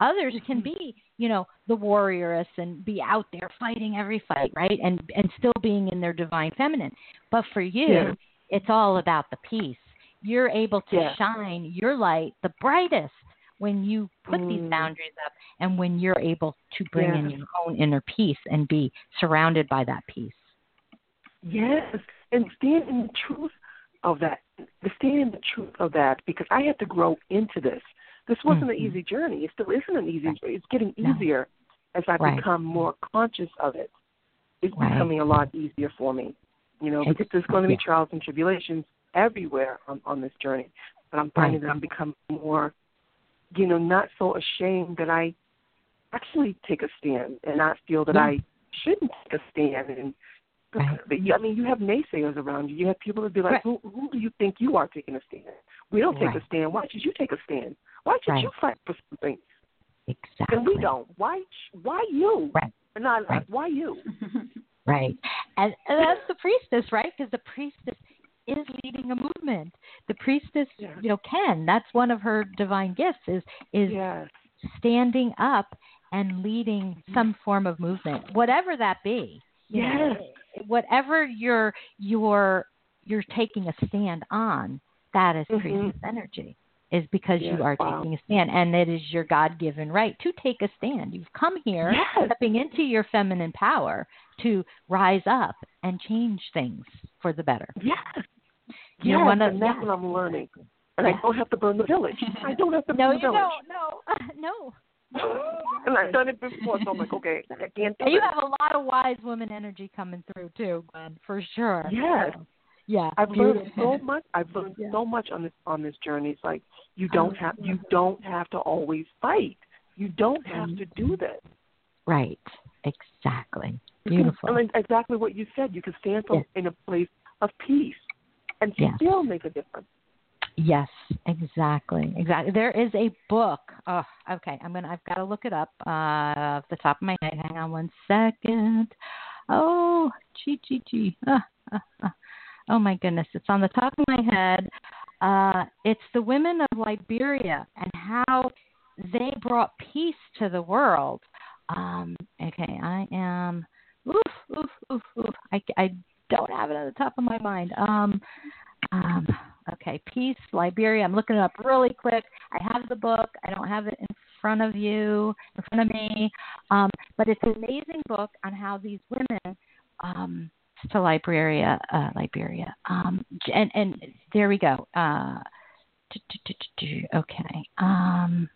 Others can Mm-hmm. be, you know, the warrioress and be out there fighting every fight, right? And and still being in their divine feminine. But for you, Yeah. it's all about the peace. You're able to Yeah. shine your light the brightest when you put these Mm. boundaries up and when you're able to bring in your own inner peace and be surrounded by that peace. Yes, and stand in the truth of that. Stand in the truth of that because I had to grow into this. This wasn't an Mhm. easy journey. It still isn't an easy. Right. journey. It's getting No. easier as I Right. become more conscious of it. It's Right. becoming a lot easier for me. You know, because there's going to be trials and tribulations everywhere on, on this journey. But I'm finding that I'm becoming more, you know, not so ashamed that I actually take a stand and not feel that Yeah. I shouldn't take a stand and Right. but you, I mean, you have naysayers around you. You have people that be like, Right. who, "Who do you think you are taking a stand? We don't take Right. a stand. Why should you take a stand? Why should you fight for something Exactly. and we don't? Why? Why you? Right. And not Right. why you? (laughs) Right. And, and that's the priestess, right? Because the priestess is leading a movement. The priestess, you know, can. That's one of her divine gifts is is Yes. standing up and leading some form of movement, whatever that be. Yes. whatever you're you're you're taking a stand on, that is Mhm. priestess energy. Is because Yes, you are wow. taking a stand, and it is your God given right to take a stand. You've come here stepping into your feminine power to rise up and change things for the better. Yes. Yes. one of- and that's what I'm learning. And Yeah. I don't have to burn the village. I don't have to (laughs) No, burn you the village. don't. No, (laughs) no. (laughs) and I've done it before, so I'm like, okay, I can't do And you it. have a lot of wise woman energy coming through too, Glenn, for sure. Yes. So, yeah. I've learned so much. I've learned Yeah. so much on this on this journey. It's like you oh, don't have you don't have to always fight. You don't have to do this. Right. Exactly. You can- Beautiful. Mean, exactly what you said. You can stand Yes. in a place of peace and Yes. still make a difference. Yes, exactly, exactly. There is a book. Oh, okay. I'm gonna. I've got to look it up uh, off the top of my head. Hang on one second. Oh, gee, gee, gee. Ah. (laughs) Oh my goodness, it's on the top of my head. Uh, it's the women of Liberia and how they brought peace to the world. Um, okay, I am. Oof, oof, oof, oof. I, I don't have it on the top of my mind. Um, okay, Peace, Liberia. I'm looking it up really quick. I have the book. I don't have it in front of you, in front of me. Um, but it's an amazing book on how these women um, to Liberia, uh, Liberia. Um, and and there we go. Uh, okay. Um,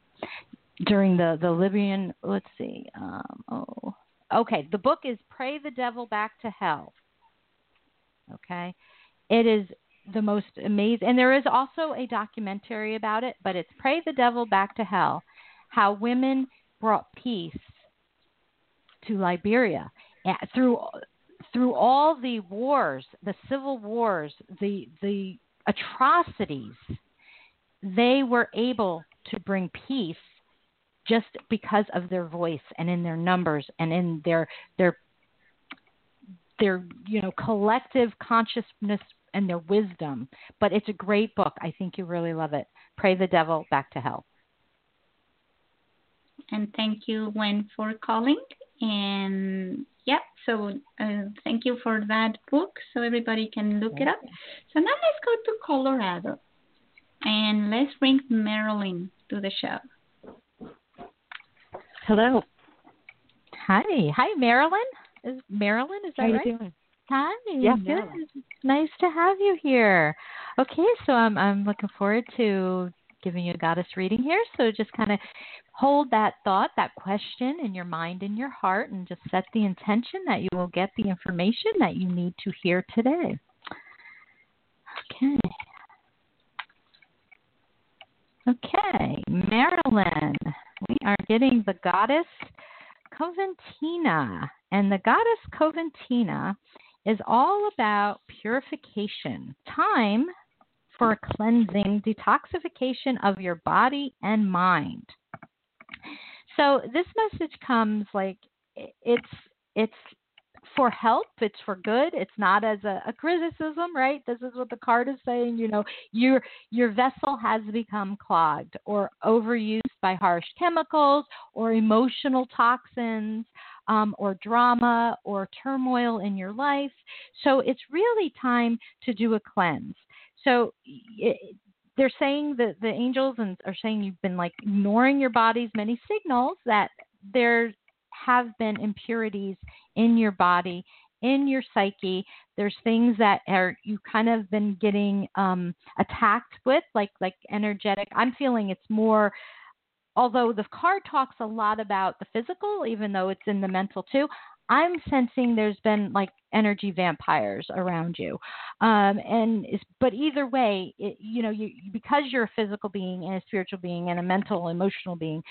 during the the Libyan, let's see. Um, oh, okay. The book is "Pray the Devil Back to Hell." Okay, it is the most amazing, and there is also a documentary about it. But it's "Pray the Devil Back to Hell: How Women Brought Peace to Liberia." Through through all the wars, the civil wars, the the atrocities, they were able to bring peace just because of their voice and in their numbers and in their their their you know collective consciousness and their wisdom. But it's a great book. I think you really love it. Pray the Devil Back to Hell. And thank you, Gwen, for calling. And yeah, so uh, thank you for that book so everybody can look it up. So now let's go to Colorado and let's bring Marilyn to the show. Hello. Hi. Hi, Marilyn. Is Marilyn, is that How right? you doing? Hi. Yeah, good. Nice to have you here. Okay, so I'm I'm looking forward to giving you a goddess reading here. So just kind of hold that thought, that question in your mind and your heart, and just set the intention that you will get the information that you need to hear today. Okay. Okay, Marilyn, we are getting the goddess Coventina. And the goddess Coventina is all about purification, time for cleansing, detoxification of your body and mind. So this message comes like it's it's for help, it's for good. It's not as a, a criticism, right? This is what the card is saying. You know, your your vessel has become clogged or overused by harsh chemicals or emotional toxins um, or drama or turmoil in your life. So it's really time to do a cleanse. So it, they're saying that the angels are saying you've been like ignoring your body's many signals that there have been impurities in your body in your psyche there's things that are you kind of been getting um attacked with like like energetic i'm feeling it's more although the card talks a lot about the physical even though it's in the mental too i'm sensing there's been like energy vampires around you. Um and but either way it, you know you because you're a physical being and a spiritual being and a mental emotional being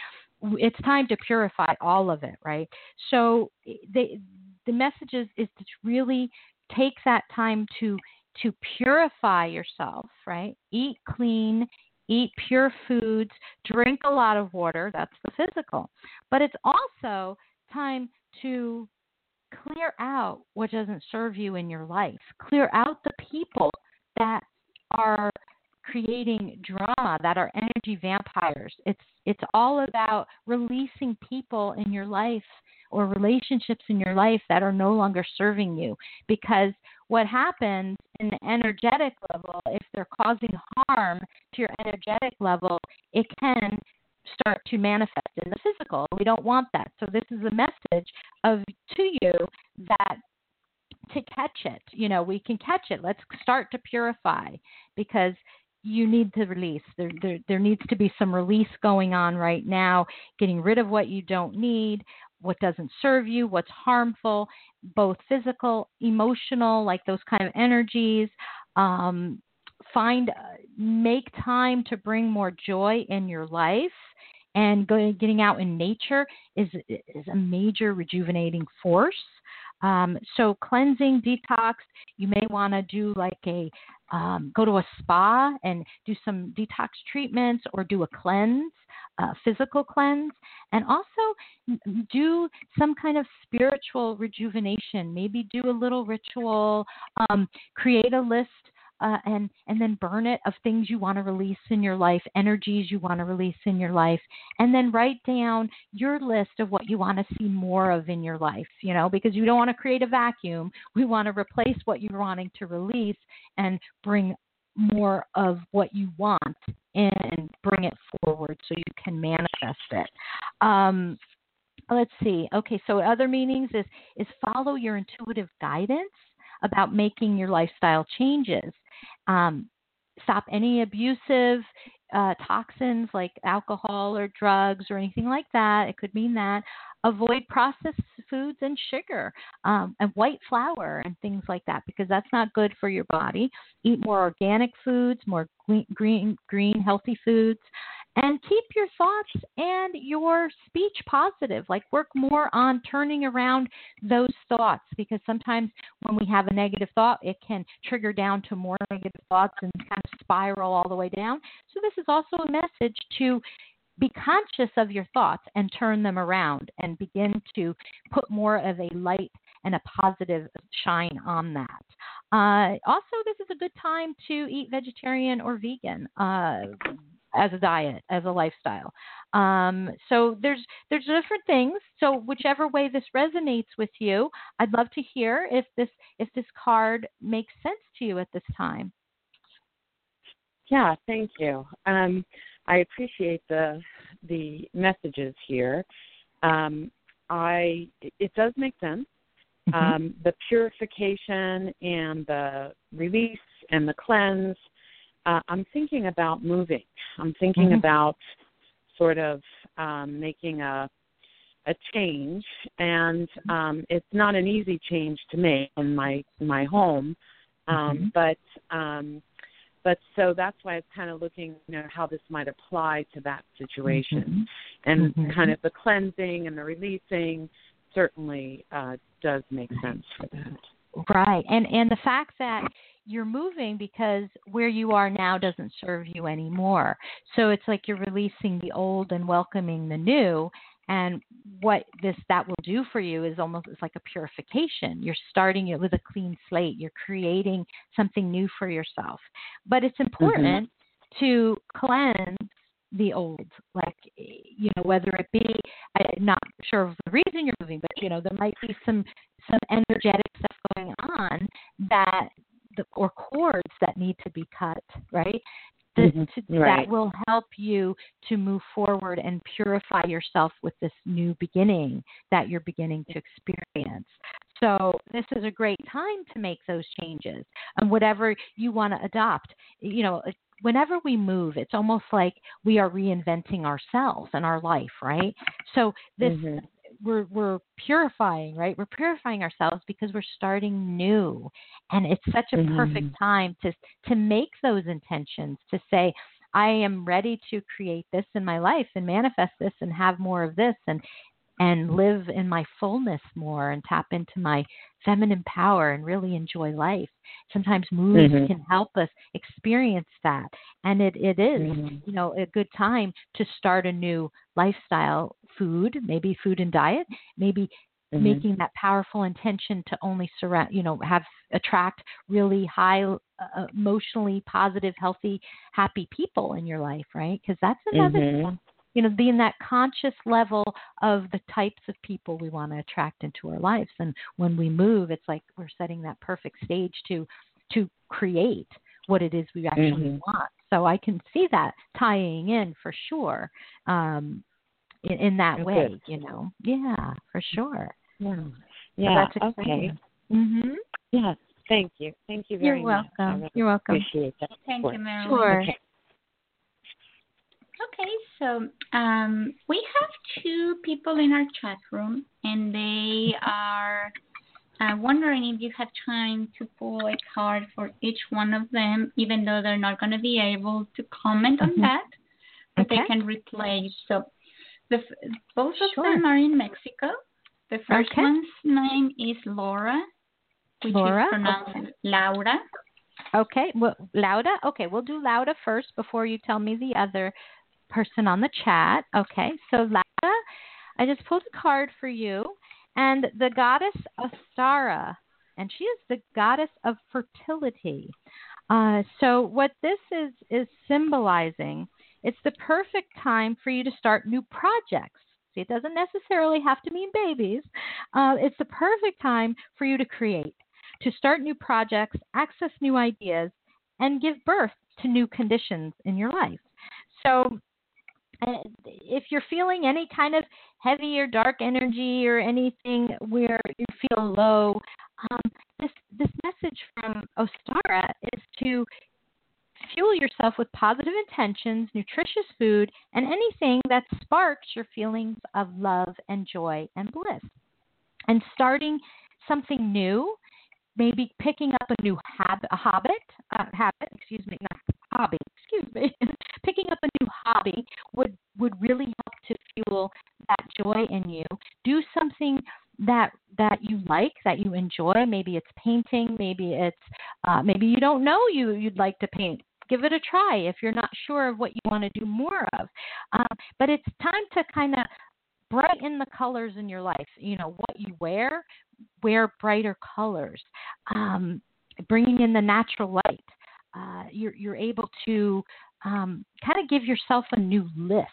it's time to purify all of it right? So they the message is, is to really take that time to to purify yourself right? Eat clean eat pure foods drink a lot of water that's the physical. But it's also time to clear out what doesn't serve you in your life. Clear out the people that are creating drama that are energy vampires. It's it's all about releasing people in your life or relationships in your life that are no longer serving you. Because what happens in the energetic level if they're causing harm to your energetic level it can start to manifest in the physical. We don't want that. So this is a message of to you that to catch it. You know we can catch it. Let's start to purify because you need to release. There, there, there needs to be some release going on right now, getting rid of what you don't need, what doesn't serve you, what's harmful, both physical, emotional, like those kind of energies. Um, find, make time to bring more joy in your life. And going, getting out in nature is is a major rejuvenating force. Um, so cleansing, detox. You may want to do like a um, go to a spa and do some detox treatments or do a cleanse, uh, physical cleanse, and also do some kind of spiritual rejuvenation. Maybe do a little ritual, um, create a list. Uh, and and then burn it of things you want to release in your life, energies you want to release in your life, and then write down your list of what you want to see more of in your life. You know, because you don't want to create a vacuum. We want to replace what you're wanting to release and bring more of what you want and bring it forward so you can manifest it. Um, let's see. Okay, so other meanings is is follow your intuitive guidance about making your lifestyle changes. Um, stop any abusive uh, toxins like alcohol or drugs or anything like that. It could mean that. Avoid processed foods and sugar um, and white flour and things like that because that's not good for your body. Eat more organic foods, more green, green, green healthy foods, and keep your thoughts and your speech positive. Like work more on turning around those thoughts because sometimes when we have a negative thought, it can trigger down to more negative thoughts and kind of spiral all the way down. So this is also a message to be conscious of your thoughts and turn them around and begin to put more of a light and a positive shine on that. Uh, also, this is a good time to eat vegetarian or vegan. Uh, as a diet, as a lifestyle. Um, so there's there's different things. So whichever way this resonates with you, I'd love to hear if this if this card makes sense to you at this time. Yeah, thank you. Um, I appreciate the the messages here. Um, I it does make sense. Mm-hmm. Um, the purification and the release and the cleanse uh, I'm thinking about moving. I'm thinking mm-hmm. about sort of um, making a a change, and um, it's not an easy change to make in my my home. Um, mm-hmm. But um, but so that's why I was kind of looking, you know, how this might apply to that situation, mm-hmm. and mm-hmm. kind of the cleansing and the releasing certainly uh, does make sense for that. Right, and and the fact that you're moving because where you are now doesn't serve you anymore. So it's like you're releasing the old and welcoming the new. And what this that will do for you is almost it's like a purification. You're starting it with a clean slate. You're creating something new for yourself. But it's mm-hmm. important mm-hmm. to cleanse the old like you know whether it be i'm not sure of the reason you're moving but you know there might be some some energetic stuff going on that the, or cords that need to be cut, right? Mm-hmm. to, right? That will help you to move forward and purify yourself with this new beginning that you're beginning to experience. So this is a great time to make those changes and whatever you want to adopt. You know, whenever we move, it's almost like we are reinventing ourselves and our life, right? So this mm-hmm we're we're purifying, right? We're purifying ourselves because we're starting new, and it's such a mm-hmm. perfect time to to make those intentions to say, I am ready to create this in my life and manifest this and have more of this and and live in my fullness more and tap into my feminine power and really enjoy life. Sometimes moves mm-hmm. can help us experience that. And it, it is, mm-hmm. you know, a good time to start a new lifestyle, food, maybe food and diet, maybe mm-hmm. making that powerful intention to only surround, you know, have attract really high uh, emotionally positive, healthy, happy people in your life, right? Because that's another mm-hmm you know, being that conscious level of the types of people we want to attract into our lives. And when we move, it's like we're setting that perfect stage to to create what it is we actually mm-hmm. want. So I can see that tying in for sure, um, in, in that way. You know, yeah, for sure. Yeah, yeah. So okay. Mhm. Yeah. Thank you. Thank you very much. You're welcome. much. Really You're welcome. Appreciate that. Thank you, Marilyn. Sure. Okay. Okay, so um, we have two people in our chat room, and they are uh, wondering if you have time to pull a card for each one of them, even though they're not going to be able to comment on mm-hmm. that, but okay. they can replay. So the, both of sure. them are in Mexico. The first okay. one's name is Laura, which Laura? is pronounced okay. Laura. Okay, well, Lauda. Okay, we'll do Lauda first before you tell me the other person on the chat. Okay, so Lada, I just pulled a card for you, and the goddess Ostara, and she is the goddess of fertility. Uh, so what this is is symbolizing. It's the perfect time for you to start new projects. See, it doesn't necessarily have to mean babies. Uh, it's the perfect time for you to create, to start new projects, access new ideas, and give birth to new conditions in your life. So if you're feeling any kind of heavy or dark energy or anything where you feel low, um, this this message from Ostara is to fuel yourself with positive intentions, nutritious food, and anything that sparks your feelings of love and joy and bliss. And starting something new, maybe picking up a new habit, a habit, uh, habit, excuse me, not hobby, excuse me, (laughs) picking up a new hobby would would really help to fuel that joy in you. Do something that that you like, that you enjoy. Maybe it's painting. Maybe it's uh, maybe you don't know you you'd like to paint. Give it a try if you're not sure of what you want to do more of. Um, but it's time to kind of brighten the colors in your life. You know what you wear, wear brighter colors. Um, bringing in the natural light. Uh, you're you're able to um, kind of give yourself a new list.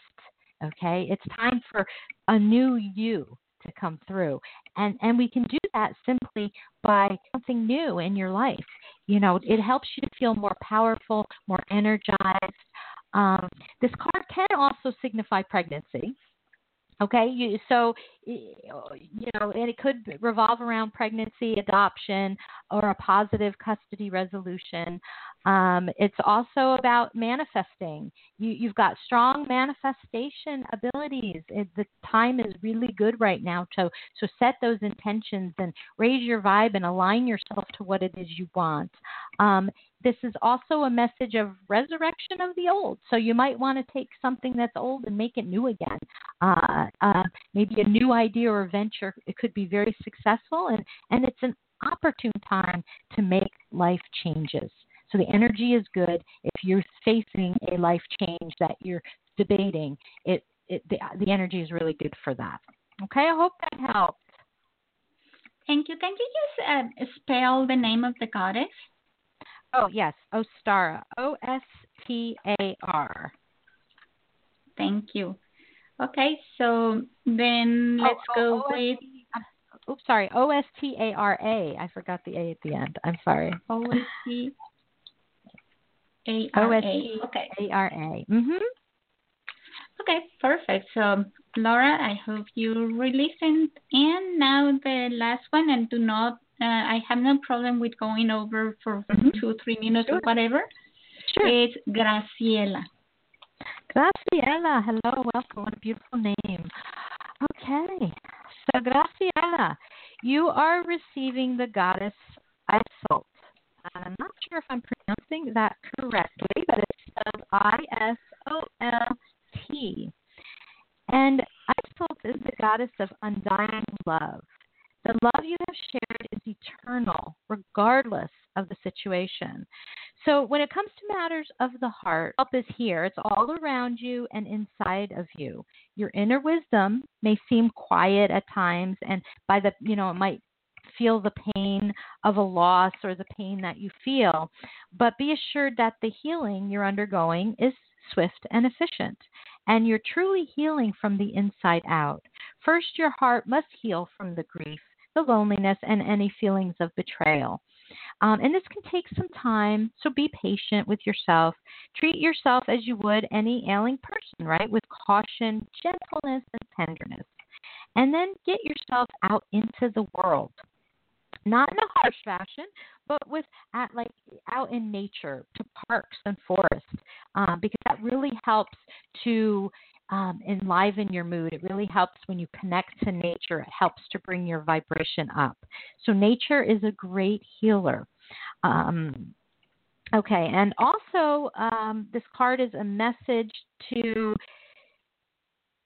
Okay, it's time for a new you to come through, and and we can do that simply by something new in your life. You know, it helps you to feel more powerful, more energized. Um, this card can also signify pregnancy. Okay, you, so you know, and it could revolve around pregnancy, adoption, or a positive custody resolution. Um, it's also about manifesting. You, you've got strong manifestation abilities. It, the time is really good right now to so set those intentions and raise your vibe and align yourself to what it is you want. Um, this is also a message of resurrection of the old. So you might want to take something that's old and make it new again. Uh, uh, maybe a new idea or venture. It could be very successful, and and it's an opportune time to make life changes. So the energy is good. If you're facing a life change that you're debating, it, it the, the energy is really good for that. Okay, I hope that helps. Thank you. Can you just uh, spell the name of the goddess? Oh, yes, Ostara. O S T A R. Thank you. Okay, so then let's oh, go oh, with. Oops, sorry. O S T A R A. I forgot the A at the end. I'm sorry. O S T A R A. Okay. A R A. Mhm. Okay, perfect. So, Laura, I hope you re-listened. And now the last one, and do not uh, I have no problem with going over for mm-hmm. two, three minutes sure. or whatever. Sure. It's Graciela. Graciela, hello, welcome. What a beautiful name. Okay, so Graciela, you are receiving the goddess Isolt. I'm not sure if I'm pronouncing that correctly, but it's spelled I S O L T. And Isolt is the goddess of undying love. The love you have shared is eternal, regardless of the situation. So, when it comes to matters of the heart, help is here. It's all around you and inside of you. Your inner wisdom may seem quiet at times, and by the, you know, it might feel the pain of a loss or the pain that you feel. But be assured that the healing you're undergoing is swift and efficient and you're truly healing from the inside out. First, your heart must heal from the grief the loneliness, and any feelings of betrayal. Um, and this can take some time, so be patient with yourself. Treat yourself as you would any ailing person, right? With caution, gentleness, and tenderness. And then get yourself out into the world. Not in a harsh fashion, but with at like out in nature to parks and forests, um, because that really helps to um, enliven your mood. It really helps when you connect to nature. It helps to bring your vibration up. So, nature is a great healer. Um, okay, and also, um, this card is a message to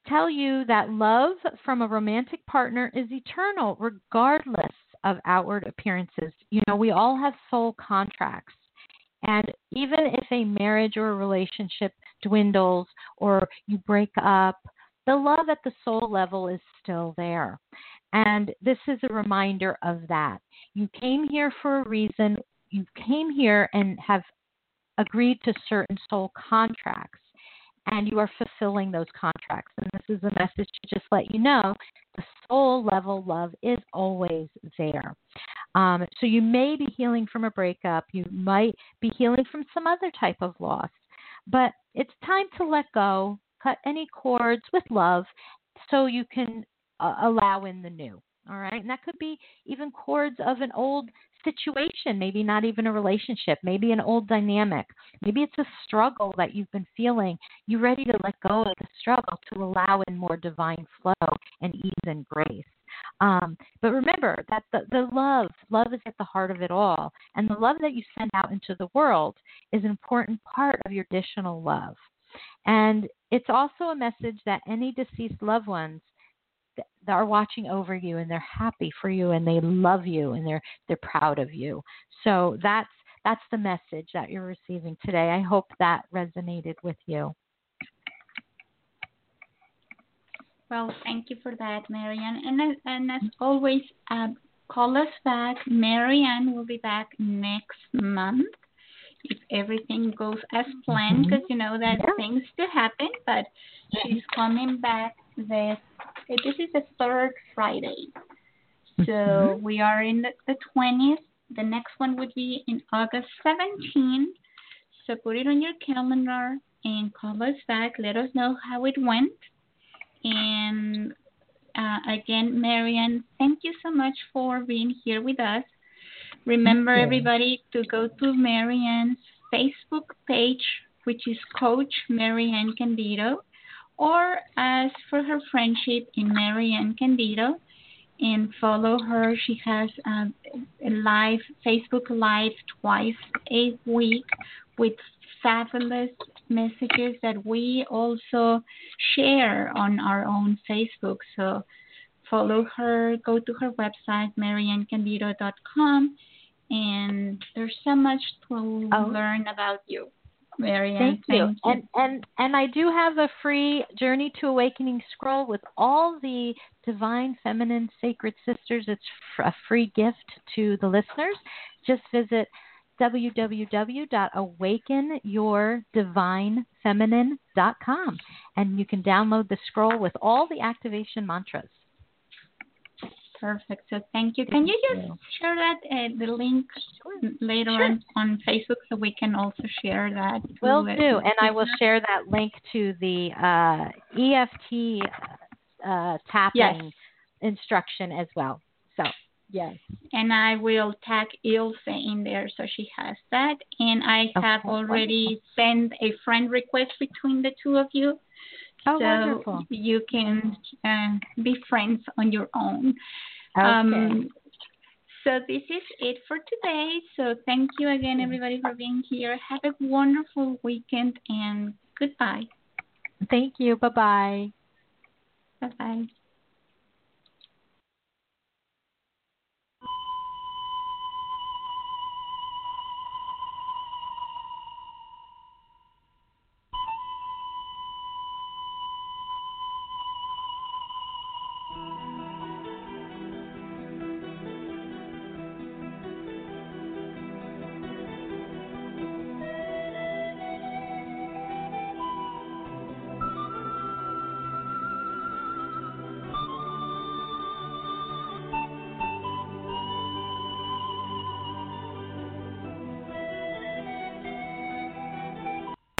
tell you that love from a romantic partner is eternal, regardless of outward appearances. You know, we all have soul contracts. And even if a marriage or a relationship dwindles or you break up, the love at the soul level is still there. And this is a reminder of that. You came here for a reason. You came here and have agreed to certain soul contracts, and you are fulfilling those contracts. And this is a message to just let you know the soul level love is always there. Um, so you may be healing from a breakup, you might be healing from some other type of loss, but it's time to let go, cut any cords with love so you can uh, allow in the new. All right. And that could be even cords of an old situation, maybe not even a relationship, maybe an old dynamic. Maybe it's a struggle that you've been feeling. You're ready to let go of the struggle to allow in more divine flow and ease and grace. Um, but remember that the, the love, love is at the heart of it all. And the love that you send out into the world is an important part of your additional love. And it's also a message that any deceased loved ones are watching over you and they're happy for you and they love you and they're they're proud of you. So that's that's the message that you're receiving today. I hope that resonated with you. Well, thank you for that, Maryann. And, and as always, uh, call us back. Maryann will be back next month if everything goes as planned, because mm-hmm. you know that yeah. things still happen. But she's coming back this. This is the third Friday, so mm-hmm. we are in the twentieth. The next one would be in August 17th. So put it on your calendar and call us back. Let us know how it went and uh, again, Maryann, thank you so much for being here with us. Remember, everybody, to go to Maryann's Facebook page, which is Coach Maryann Candito, or ask for her friendship in Maryann Candito and follow her. She has um, a live Facebook Live twice a week with fabulous messages that we also share on our own Facebook. So follow her, go to her website, maryanncandito.com, and there's so much to oh. learn about you. Maryann, thank, thank you. you. And and and I do have a free Journey to Awakening scroll with all the divine feminine sacred sisters. It's a free gift to the listeners. Just visit www.awakenyourdivinefeminine.com and you can download the scroll with all the activation mantras. Perfect. So thank you. Can you just share that uh, the link later sure. on on Facebook so we can also share that? Will do, and I will share that link to the uh, EFT uh, tapping yes. instruction as well. So Yes. And I will tag Ilse in there so she has that. And I have okay, already wonderful. sent a friend request between the two of you. Oh, so wonderful. you can uh, be friends on your own. Okay. Um, so this is it for today. So thank you again, everybody, for being here. Have a wonderful weekend and goodbye. Thank you. Bye bye. Bye bye.